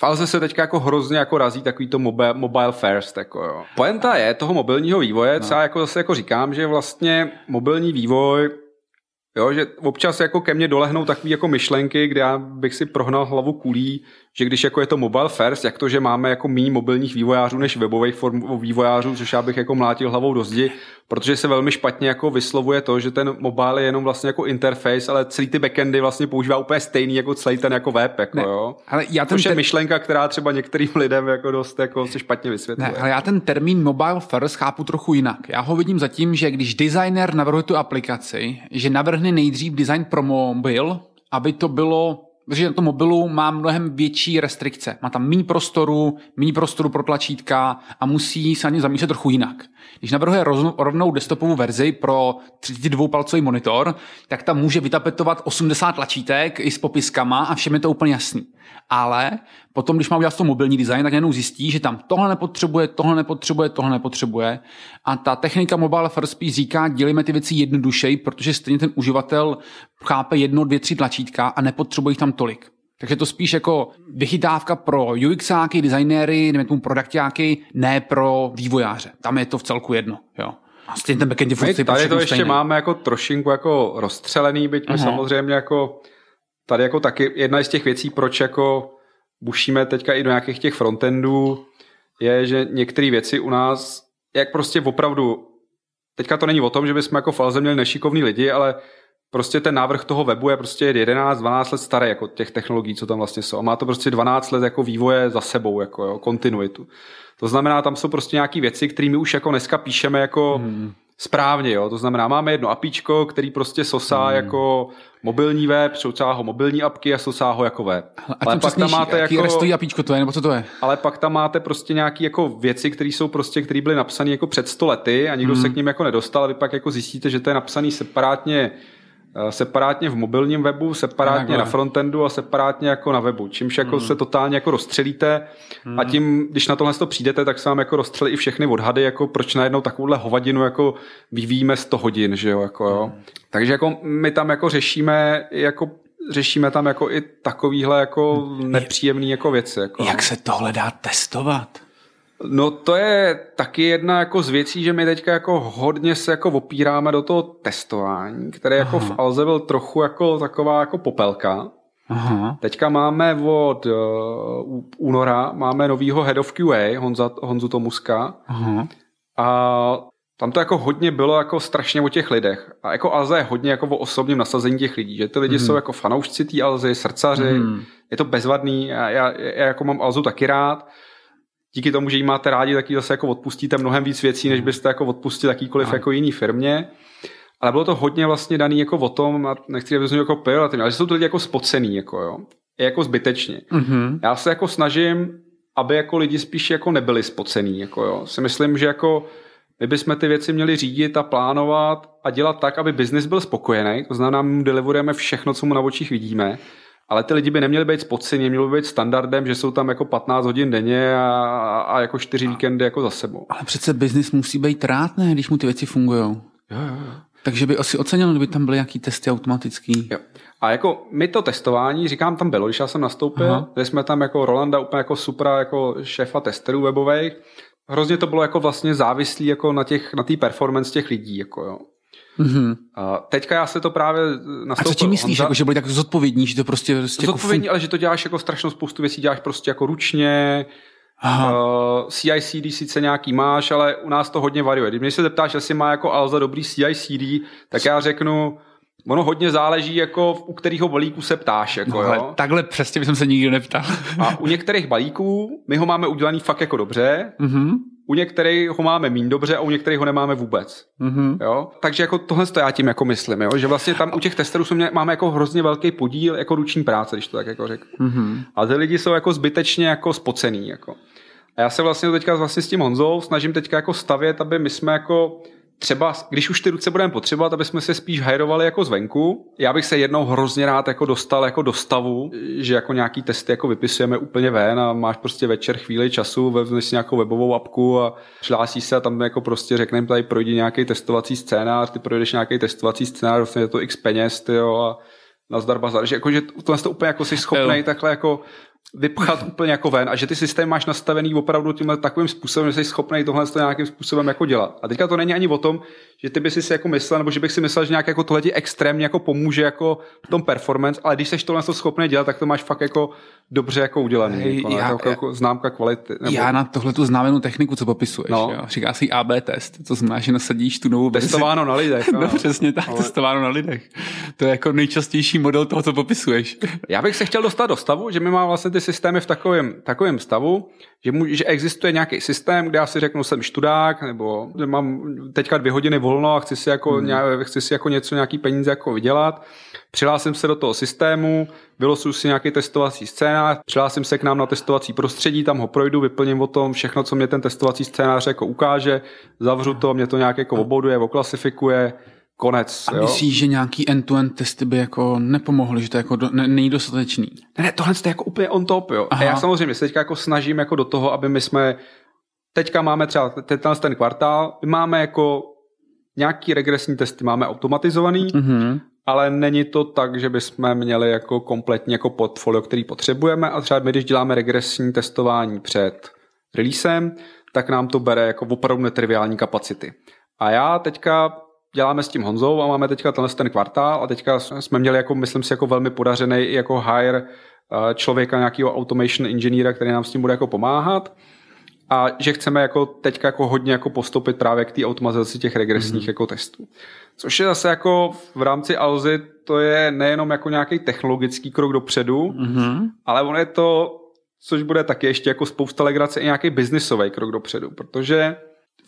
Falze se teďka jako hrozně jako razí takový to mobile, mobile first, jako jo. Poenta je toho mobilního vývoje, no. co já jako zase jako říkám, že vlastně mobilní vývoj Jo, že občas jako ke mně dolehnou takové jako myšlenky, kde já bych si prohnal hlavu kulí, že když jako je to mobile first, jak to, že máme jako méně mobilních vývojářů než webových form vývojářů, což já bych jako mlátil hlavou do zdi, protože se velmi špatně jako vyslovuje to, že ten mobile je jenom vlastně jako interface, ale celý ty backendy vlastně používá úplně stejný jako celý ten jako web, jako ne, jo. Ale já ten Což je ter... myšlenka, která třeba některým lidem jako dost jako se špatně vysvětluje. Ne, ale já ten termín mobile first chápu trochu jinak. Já ho vidím zatím, že když designer navrhuje tu aplikaci, že navrhne nejdřív design pro mobil, aby to bylo protože na tom mobilu má mnohem větší restrikce. Má tam méně prostoru, méně prostoru pro tlačítka a musí se na ně zamýšlet trochu jinak. Když navrhuje rovnou desktopovou verzi pro 32-palcový monitor, tak tam může vytapetovat 80 tlačítek i s popiskama a všem je to úplně jasný. Ale potom, když má udělat to mobilní design, tak jenom zjistí, že tam tohle nepotřebuje, tohle nepotřebuje, tohle nepotřebuje. A ta technika Mobile First Speed říká, dělíme ty věci jednodušeji, protože stejně ten uživatel chápe jedno, dvě, tři tlačítka a nepotřebuje jich tam tolik. Takže to spíš jako vychytávka pro UXáky, designéry, nebo tomu produktáky, ne pro vývojáře. Tam je to v celku jedno. Jo. A stejně ten backend je Tady to ještě stejný. máme jako trošinku jako rozstřelený, byť my uh-huh. samozřejmě jako tady jako taky jedna z těch věcí, proč jako bušíme teďka i do nějakých těch frontendů, je, že některé věci u nás, jak prostě opravdu, teďka to není o tom, že bychom jako falze měli nešikovní lidi, ale prostě ten návrh toho webu je prostě 11, 12 let starý, jako těch technologií, co tam vlastně jsou. A má to prostě 12 let jako vývoje za sebou, jako jo, kontinuitu. To znamená, tam jsou prostě nějaké věci, kterými už jako dneska píšeme jako hmm. správně, jo. To znamená, máme jedno apíčko, který prostě sosá hmm. jako mobilní web, sosá ho mobilní apky a sosá ho jako web. A ale pak tam máte jaký jako... restový apíčko to je, nebo co to je? Ale pak tam máte prostě nějaké jako věci, které jsou prostě, které byly napsané jako před 100 lety a nikdo hmm. se k ním jako nedostal a vy pak jako zjistíte, že to je napsaný separátně separátně v mobilním webu, separátně na frontendu a separátně jako na webu, čímž jako hmm. se totálně jako rozstřelíte hmm. a tím, když na tohle to přijdete, tak se vám jako rozstřelí i všechny odhady, jako proč najednou takovouhle hovadinu jako vyvíjíme 100 hodin, že jo, jako jo. Hmm. Takže jako my tam jako řešíme jako řešíme tam jako i takovýhle jako nepříjemný jako věci. Jako, Jak no. se tohle dá testovat? No to je taky jedna jako z věcí, že my teďka jako hodně se jako opíráme do toho testování, které jako Aha. v Alze byl trochu jako taková jako popelka. Aha. Teďka máme od uh, února máme novýho head of QA, Honza, Honzu Tomuska. Aha. A tam to jako hodně bylo jako strašně o těch lidech. A jako Alze je hodně jako o osobním nasazení těch lidí, že ty lidi hmm. jsou jako fanoušci té Alzy, srdcaři, hmm. je to bezvadný, já, já, já jako mám Alzu taky rád, díky tomu, že jí máte rádi, tak ji zase jako odpustíte mnohem víc věcí, než byste jako odpustili jakýkoliv jako jiný firmě. Ale bylo to hodně vlastně daný jako o tom, a nechci aby jako pejorativně, ale že jsou to lidi jako spocený, jako jo. I jako zbytečně. Mm-hmm. Já se jako snažím, aby jako lidi spíš jako nebyli spocený, jako jo. Si myslím, že jako my bychom ty věci měli řídit a plánovat a dělat tak, aby biznis byl spokojený. To znamená, my mu deliverujeme všechno, co mu na očích vidíme ale ty lidi by neměli být spoceni, mělo by být standardem, že jsou tam jako 15 hodin denně a, a jako 4 víkendy jako za sebou. Ale přece biznis musí být rád, ne, když mu ty věci fungují. Jo, jo, jo. Takže by asi ocenil, kdyby tam byly nějaký testy automatický. Jo. A jako my to testování, říkám, tam bylo, když já jsem nastoupil, Aha. jsme tam jako Rolanda úplně jako super jako šéfa testerů webových. Hrozně to bylo jako vlastně závislý jako na těch, na té performance těch lidí, jako jo. Mm-hmm. A teďka já se to právě nastoupil. A co ti myslíš, jako, že byli tak zodpovědní, že to prostě... prostě zodpovědní, jako ale že to děláš jako strašnou spoustu věcí, děláš prostě jako ručně, Aha. Uh, CICD sice nějaký máš, ale u nás to hodně variuje. Když mě se zeptáš, jestli má jako Alza dobrý CICD, tak já řeknu, ono hodně záleží, jako u kterého balíku se ptáš. Jako, no, jo? Takhle přesně bych se nikdy neptal. A u některých balíků my ho máme udělaný fakt jako dobře, mm-hmm. U některých ho máme méně dobře a u některých ho nemáme vůbec. Mm-hmm. Jo? Takže jako tohle to já tím jako myslím, jo? že vlastně tam u těch testerů jsme, máme jako hrozně velký podíl jako ruční práce, když to tak jako řeknu. Mm-hmm. A ty lidi jsou jako zbytečně jako spocený. Jako. A já se vlastně teďka vlastně s tím Honzou snažím teďka jako stavět, aby my jsme jako třeba, když už ty ruce budeme potřebovat, aby jsme se spíš hajrovali jako zvenku. Já bych se jednou hrozně rád jako dostal jako do stavu, že jako nějaký testy jako vypisujeme úplně ven a máš prostě večer chvíli času, vezmeš si nějakou webovou apku a přihlásíš se a tam jako prostě řekneme tady projdi nějaký testovací scénář, ty projdeš nějaký testovací scénář, je to x peněz, ty jo, a nazdar bazar, že, jako, že tohle to úplně jako jsi schopný takhle jako vypchat úplně jako ven a že ty systém máš nastavený opravdu tímhle takovým způsobem, že jsi schopný tohle nějakým způsobem jako dělat. A teďka to není ani o tom, že ty by si jako myslel, nebo že bych si myslel, že nějak jako tohle ti extrémně jako pomůže jako v tom performance, ale když jsi tohle schopný dělat, tak to máš fakt jako dobře jako udělaný. Hey, jako, já, jako, jako, známka kvality. Nebo... Já na tohle tu známenou techniku, co popisuješ, no. jo? říká si AB test, to znamená, že nasadíš tu novou Testováno na lidech. no, přesně tak, ale... testováno na lidech. To je jako nejčastější model toho, co popisuješ. já bych se chtěl dostat do stavu, že my máme vlastně ty systémy v takovém, takovém stavu, že, mu, že existuje nějaký systém, kde já si řeknu, jsem študák, nebo mám teďka dvě hodiny volno a chci si jako, hmm. nějak, chci si jako něco, nějaký peníze jako vydělat. Přihlásím se do toho systému, vylosuju si nějaký testovací scénář, přihlásím se k nám na testovací prostředí, tam ho projdu, vyplním o tom všechno, co mě ten testovací scénář jako ukáže, zavřu to, mě to nějak jako oboduje, oklasifikuje, konec. A myslíš, že nějaký end-to-end testy by jako nepomohly, že to jako do, ne, není dostatečný? Ne, ne, tohle je jako úplně on top, jo. Aha. A já samozřejmě se teďka jako snažím jako do toho, aby my jsme, teďka máme třeba ten, ten kvartál, my máme jako nějaký regresní testy máme automatizovaný, mm-hmm. Ale není to tak, že bychom měli jako kompletně jako portfolio, který potřebujeme a třeba my, když děláme regresní testování před releasem, tak nám to bere jako opravdu netriviální kapacity. A já teďka děláme s tím Honzou a máme teďka tenhle ten kvartál a teďka jsme měli jako, myslím si, jako velmi podařený jako hire eh, člověka, nějakého automation inženýra, který nám s tím bude jako pomáhat a že chceme jako teďka jako hodně jako postupit právě k té automatizaci těch regresních mm-hmm. jako testů. Což je zase jako v rámci Alzy, to je nejenom jako nějaký technologický krok dopředu, mm-hmm. ale on je to, což bude taky ještě jako spousta legrace, i nějaký biznisový krok dopředu, protože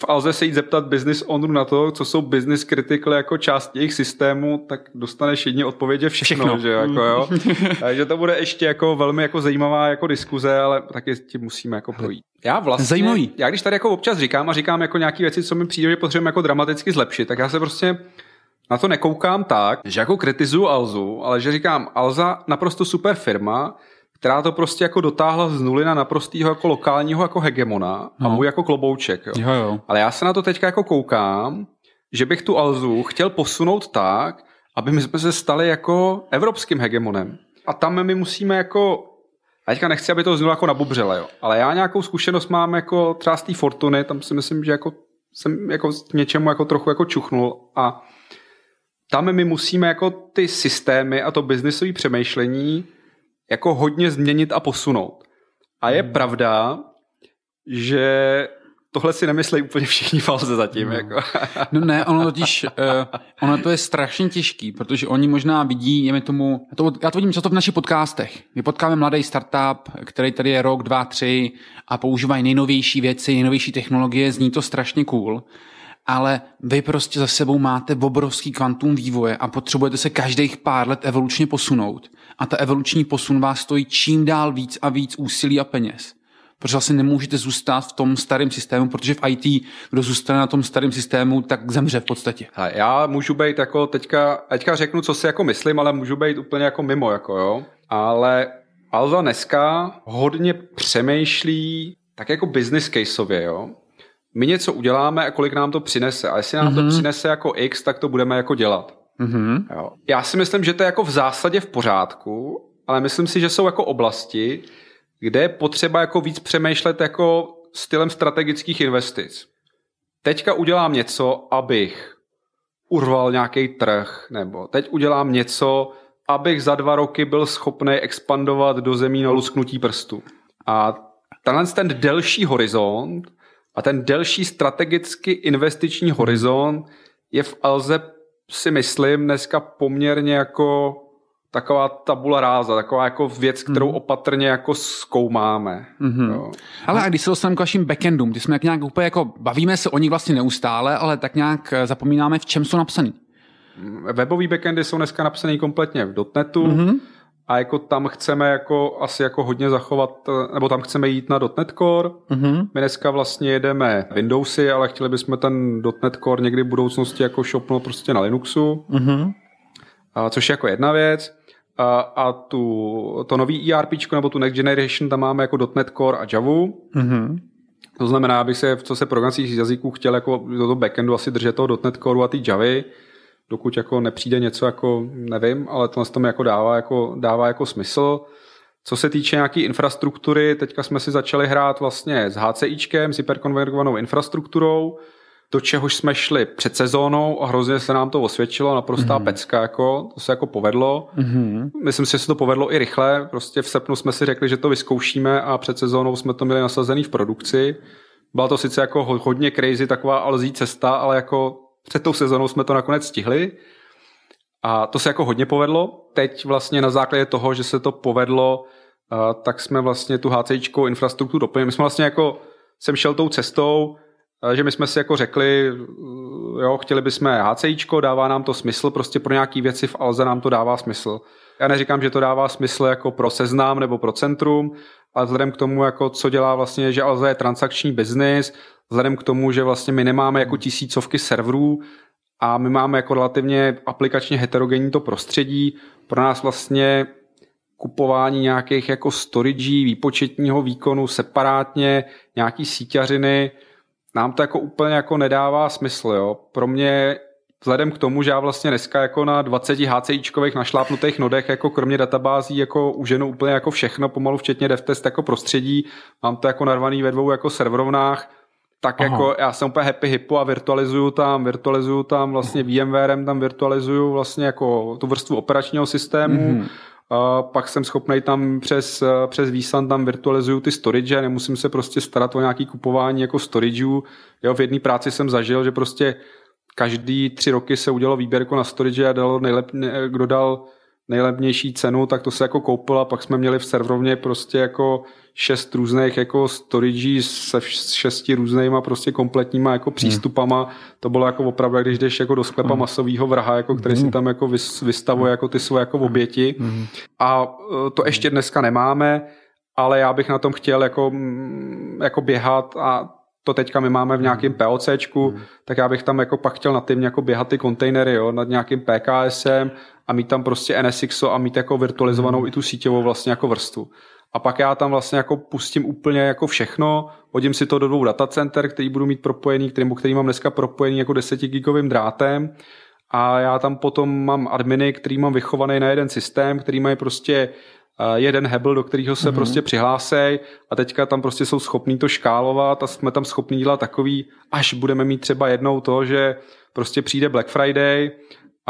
v Alze se jít zeptat business ownerů na to, co jsou business critical jako část jejich systému, tak dostaneš jedně odpověď všechno, všechno. Že, jako, jo? Takže to bude ještě jako velmi jako zajímavá jako diskuze, ale taky tím musíme jako projít. Já vlastně, Zajímavý. já když tady jako občas říkám a říkám jako nějaké věci, co mi přijde, že potřebujeme jako dramaticky zlepšit, tak já se prostě na to nekoukám tak, že jako kritizuju Alzu, ale že říkám, Alza naprosto super firma, která to prostě jako dotáhla z nuly na naprostýho jako lokálního jako hegemona no. a můj jako klobouček. Jo. Jo, jo. Ale já se na to teďka jako koukám, že bych tu Alzu chtěl posunout tak, aby my jsme se stali jako evropským hegemonem. A tam my musíme jako a teďka nechci, aby to znělo jako nabubřele, jo. Ale já nějakou zkušenost mám jako třeba z té Fortuny, tam si myslím, že jako jsem jako něčemu jako trochu jako čuchnul a tam my musíme jako ty systémy a to biznisové přemýšlení jako hodně změnit a posunout. A je hmm. pravda, že tohle si nemyslí úplně všichni falze zatím. No. Jako. no ne, ono totiž, uh, ono to je strašně těžký, protože oni možná vidí, jeme tomu, já to, já to vidím často v našich podcastech. My potkáme mladý startup, který tady je rok, dva, tři a používají nejnovější věci, nejnovější technologie, zní to strašně cool ale vy prostě za sebou máte obrovský kvantum vývoje a potřebujete se každých pár let evolučně posunout. A ta evoluční posun vás stojí čím dál víc a víc úsilí a peněz. Protože vlastně nemůžete zůstat v tom starém systému, protože v IT, kdo zůstane na tom starém systému, tak zemře v podstatě. A já můžu být jako teďka, teďka řeknu, co si jako myslím, ale můžu být úplně jako mimo, jako jo. Ale Alza dneska hodně přemýšlí tak jako business caseově, jo my něco uděláme a kolik nám to přinese. A jestli nám mm-hmm. to mhm. přinese jako X, tak to budeme jako dělat. Mm-hmm. Jo. Já si myslím, že to je jako v zásadě v pořádku, ale myslím si, že jsou jako oblasti, kde je potřeba jako víc přemýšlet jako stylem strategických investic. Teďka udělám něco, abych urval nějaký trh, nebo teď udělám něco, abych za dva roky byl schopný expandovat do zemí na lusknutí prstu. A tenhle ten delší horizont a ten delší strategicky investiční horizont je v Alze si myslím dneska poměrně jako taková tabula ráza, taková jako věc, kterou mm. opatrně jako zkoumáme. Mm-hmm. Jo. Ale a když se dostaneme k vašim backendům, ty jsme jak nějak úplně jako, bavíme se o nich vlastně neustále, ale tak nějak eh, zapomínáme, v čem jsou napsaný. Webový backendy jsou dneska napsaný kompletně v .NETu mm-hmm. A jako tam chceme jako asi jako hodně zachovat, nebo tam chceme jít na .NET Core. Mm-hmm. My dneska vlastně jedeme Windowsy, ale chtěli bychom ten .NET Core někdy v budoucnosti jako shopnout prostě na Linuxu. Mm-hmm. A což je jako jedna věc a, a tu, to nový ERP nebo tu Next Generation tam máme jako .NET Core a Java. Mm-hmm. To znamená, abych se, co se programovacích jazyků chtěl jako do toho backendu asi držet toho .NET Core a ty Javy, dokud jako nepřijde něco jako, nevím, ale to tam jako dává jako, dává jako smysl. Co se týče nějaké infrastruktury, teďka jsme si začali hrát vlastně s HCIčkem, s hyperkonvergovanou infrastrukturou, do čehož jsme šli před sezónou a hrozně se nám to osvědčilo, naprostá mm-hmm. pecka, jako, to se jako povedlo. Mm-hmm. Myslím si, že se to povedlo i rychle, prostě v srpnu jsme si řekli, že to vyzkoušíme a před sezónou jsme to měli nasazený v produkci. Byla to sice jako hodně crazy, taková alzí cesta, ale jako před tou sezónou jsme to nakonec stihli. A to se jako hodně povedlo. Teď vlastně na základě toho, že se to povedlo, tak jsme vlastně tu HCIčkou infrastrukturu doplnili. My jsme vlastně jako, jsem šel tou cestou, že my jsme si jako řekli, jo, chtěli bychom HCIčko, dává nám to smysl, prostě pro nějaký věci v Alze nám to dává smysl. Já neříkám, že to dává smysl jako pro seznám nebo pro centrum, ale vzhledem k tomu, jako co dělá vlastně, že Alza je transakční biznis, vzhledem k tomu, že vlastně my nemáme jako tisícovky serverů a my máme jako relativně aplikačně heterogenní to prostředí, pro nás vlastně kupování nějakých jako storage, výpočetního výkonu separátně, nějaký síťařiny, nám to jako úplně jako nedává smysl, jo. Pro mě vzhledem k tomu, že já vlastně dneska jako na 20 HCIčkových našlápnutých nodech, jako kromě databází, jako uženu úplně jako všechno, pomalu včetně DevTest jako prostředí, mám to jako narvaný ve dvou jako serverovnách, tak Aha. jako já jsem úplně happy hippo a virtualizuju tam, virtualizuju tam vlastně VMwarem, tam virtualizuju vlastně jako tu vrstvu operačního systému, mm-hmm. A pak jsem schopný tam přes, přes vSAN tam virtualizuju ty storage, nemusím se prostě starat o nějaký kupování jako storageů. Jo, v jedné práci jsem zažil, že prostě každý tři roky se udělalo výběrko na storage a dalo nejlep, kdo dal nejlepnější cenu, tak to se jako koupil a pak jsme měli v serverovně prostě jako šest různých jako storage se šesti různýma prostě kompletníma jako přístupama. Hmm. To bylo jako opravdu, když jdeš jako do sklepa hmm. masového vraha, jako který hmm. si tam jako vystavuje jako ty svoje jako oběti. Hmm. A e, to ještě dneska nemáme, ale já bych na tom chtěl jako, mm, jako běhat a to teďka my máme v nějakém hmm. POCčku, hmm. tak já bych tam jako pak chtěl nativně jako běhat ty kontejnery, jo, nad nějakým PKSem a mít tam prostě NSXo a mít jako virtualizovanou hmm. i tu síťovou vlastně jako vrstvu. A pak já tam vlastně jako pustím úplně jako všechno, hodím si to do dvou datacenter, který budu mít propojený, který, který mám dneska propojený jako 10 gigovým drátem a já tam potom mám adminy, který mám vychovaný na jeden systém, který mají prostě jeden hebel, do kterého se mm-hmm. prostě přihlásej a teďka tam prostě jsou schopní to škálovat a jsme tam schopní dělat takový, až budeme mít třeba jednou to, že prostě přijde Black Friday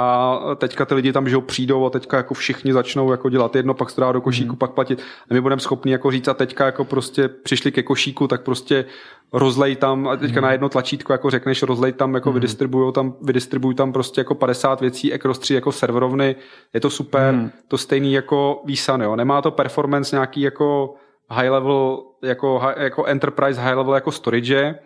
a teďka ty lidi tam že přijdou a teďka jako všichni začnou jako dělat jedno, pak se dá do košíku, mm. pak platit. A my budeme schopni jako říct a teďka jako prostě přišli ke košíku, tak prostě rozlej tam a teďka mm. na jedno tlačítko jako řekneš rozlej tam, jako mm. vydistribují tam, vydistribuj tam prostě jako 50 věcí, Across 3 jako serverovny, je to super, mm. to stejný jako výsan, jo. Nemá to performance nějaký jako high level, jako, jako enterprise high level jako storage,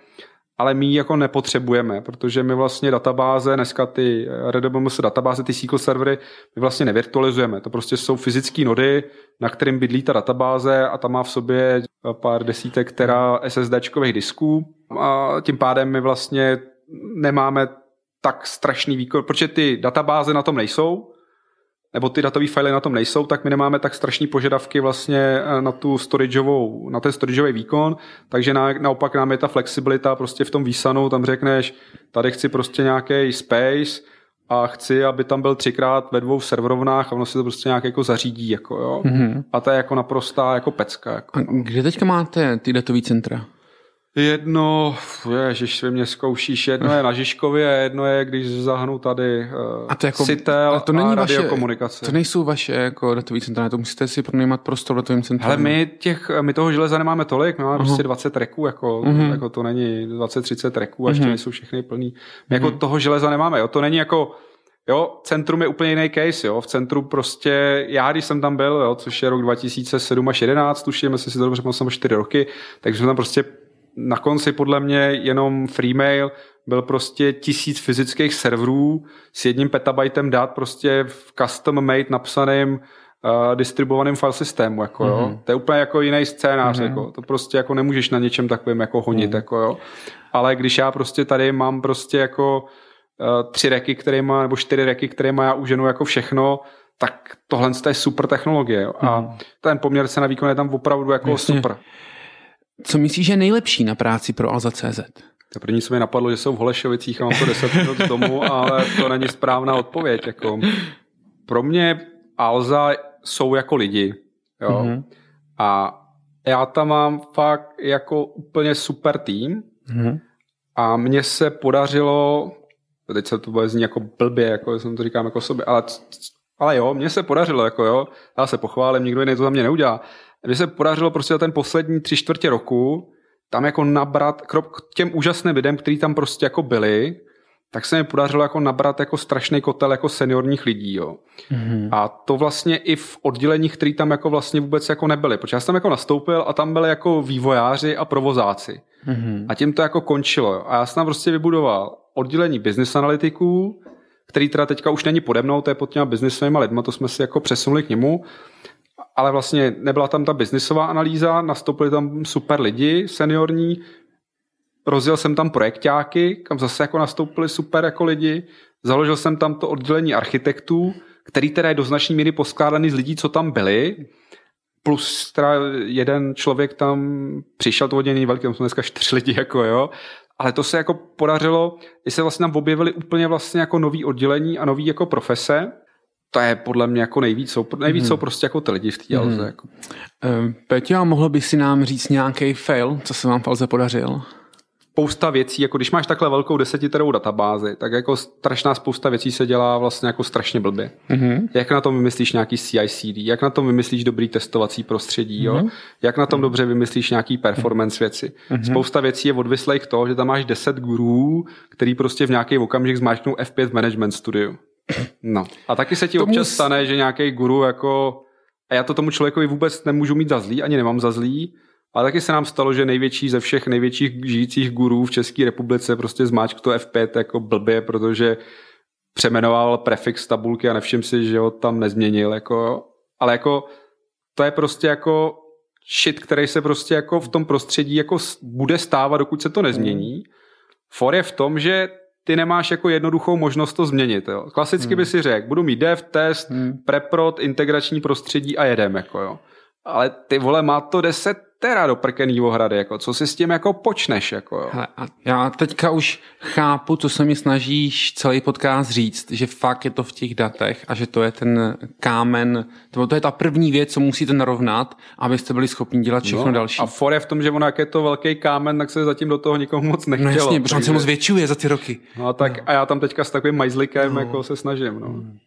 ale my ji jako nepotřebujeme, protože my vlastně databáze, dneska ty RDBMS databáze, ty SQL servery, my vlastně nevirtualizujeme. To prostě jsou fyzické nody, na kterým bydlí ta databáze a tam má v sobě pár desítek tera SSDčkových disků a tím pádem my vlastně nemáme tak strašný výkon, protože ty databáze na tom nejsou, nebo ty datové fily na tom nejsou, tak my nemáme tak strašní požadavky vlastně eh, na tu storageovou, na ten storageový výkon, takže na, naopak nám je ta flexibilita prostě v tom výsanu, tam řekneš, tady chci prostě nějaký space, a chci, aby tam byl třikrát ve dvou serverovnách a ono si to prostě nějak jako zařídí. Jako, jo. Mm-hmm. A to je jako naprostá jako pecka. Jako, a kde teďka máte ty datové centra? Jedno, ježiš, vy mě zkoušíš, jedno je na Žižkově, jedno je, když zahnu tady uh, a to jako, Citel a to není a radiokomunikace. to nejsou vaše jako datové centra, to musíte si pronajímat prostor datovým centrum. Ale my, těch, my toho železa nemáme tolik, my máme uh-huh. prostě 20 reků, jako, uh-huh. jako to není 20-30 reků a ještě uh-huh. nejsou všechny plný. My uh-huh. jako toho železa nemáme, jo, to není jako Jo, centrum je úplně jiný case, jo. V centru prostě, já když jsem tam byl, jo, což je rok 2007 až 11, tuším, jestli si to dobře jsem 4 roky, takže jsme tam prostě na konci podle mě jenom Freemail byl prostě tisíc fyzických serverů s jedním petabajtem dat prostě v custom made napsaným uh, distribuovaným file systému, jako mm-hmm. jo. Mhm. To je úplně jako jiný scénář, mm-hmm. jako. To prostě jako nemůžeš na něčem takovém jako honit, mm-hmm. jako jo. Ale když já prostě tady mám prostě jako uh, tři reky, které má, nebo čtyři reky, které má já uženu jako všechno, tak tohle je super technologie. Jo. A mm. ten poměr se na výkon je tam opravdu jako Jasně. super. Co myslíš, že je nejlepší na práci pro Alza.cz? To první se mi napadlo, že jsou v Holešovicích a mám to 10 minut z domu, ale to není správná odpověď. Jako. Pro mě Alza jsou jako lidi. Jo? Mm-hmm. A já tam mám fakt jako úplně super tým mm-hmm. a mně se podařilo, teď se to bude znít jako blbě, jako jsem to říkám jako sobě, ale, ale jo, mně se podařilo, jako jo, já se pochválím, nikdo jiný to za mě neudělá, mně se podařilo prostě za ten poslední tři čtvrtě roku tam jako nabrat, krok k těm úžasným lidem, kteří tam prostě jako byli, tak se mi podařilo jako nabrat jako strašný kotel jako seniorních lidí, jo. Mm-hmm. A to vlastně i v odděleních, který tam jako vlastně vůbec jako nebyli, protože já jsem tam jako nastoupil a tam byli jako vývojáři a provozáci. Mm-hmm. A tím to jako končilo. Jo. A já jsem tam prostě vybudoval oddělení business analytiků, který teda teďka už není pode mnou, to je pod těma biznisovými lidma, to jsme si jako přesunuli k němu ale vlastně nebyla tam ta biznisová analýza, nastoupili tam super lidi, seniorní, rozjel jsem tam projektáky, kam zase jako nastoupili super jako lidi, založil jsem tam to oddělení architektů, který teda je do značné míry poskládaný z lidí, co tam byli, plus teda jeden člověk tam přišel, to oddělení velký, tam jsou dneska čtyři lidi, jako jo, ale to se jako podařilo, že se vlastně tam objevily úplně vlastně jako nový oddělení a nový jako profese, to je podle mě jako nejvíc, jsou, nejvíc hmm. jsou prostě jako ty lidi v té hmm. Jako. Uh, Peťo, a mohlo by si nám říct nějaký fail, co se vám v Alze podařil? Spousta věcí, jako když máš takhle velkou desetiterovou databázi, tak jako strašná spousta věcí se dělá vlastně jako strašně blbě. Mm-hmm. Jak na tom vymyslíš nějaký CI/CD, jak na tom vymyslíš dobrý testovací prostředí, mm-hmm. jo? Mhm. jak na tom mm-hmm. dobře vymyslíš nějaký performance věci. Mm-hmm. Spousta věcí je odvislých toho, že tam máš 10 gurů, který prostě v nějaký okamžik zmáčknou F5 Management Studio. No. A taky se ti Tomu občas stane, že nějaký guru jako... A já to tomu člověkovi vůbec nemůžu mít za zlý, ani nemám za zlý, ale taky se nám stalo, že největší ze všech největších žijících gurů v České republice prostě zmáčk to F5 jako blbě, protože přemenoval prefix tabulky a nevšim si, že ho tam nezměnil. Jako, ale jako to je prostě jako shit, který se prostě jako v tom prostředí jako bude stávat, dokud se to nezmění. Hmm. For je v tom, že ty nemáš jako jednoduchou možnost to změnit. Jo. Klasicky hmm. by si řekl, budu mít dev, test, hmm. preprod, integrační prostředí a jedem. Jako jo. Ale ty vole, má to 10 tera do prkený ohrady, jako, co si s tím jako počneš, jako jo. Hele, a já teďka už chápu, co se mi snažíš celý podcast říct, že fakt je to v těch datech a že to je ten kámen, to, to je ta první věc, co musíte narovnat, abyste byli schopni dělat všechno no, další. A for je v tom, že ono, jak je to velký kámen, tak se zatím do toho nikomu moc nechtělo. No jasně, protože on se moc zvětšuje za ty roky. No tak no. a já tam teďka s takovým majzlikem no. jako se snažím, no. Hmm.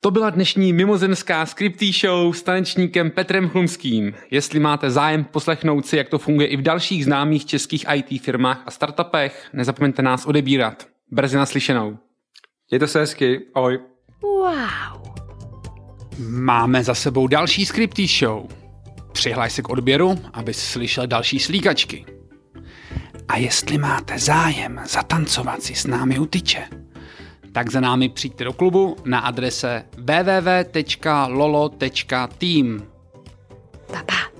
To byla dnešní mimozemská Scripty Show s tanečníkem Petrem Chlumským. Jestli máte zájem poslechnout si, jak to funguje i v dalších známých českých IT firmách a startupech, nezapomeňte nás odebírat. Brzy naslyšenou. Mějte se hezky. Ahoj. Wow. Máme za sebou další Scripty Show. Přihlaj se k odběru, aby slyšel další slíkačky. A jestli máte zájem zatancovat si s námi u tyče, tak za námi přijďte do klubu na adrese www.lolo.team. Pa, pa.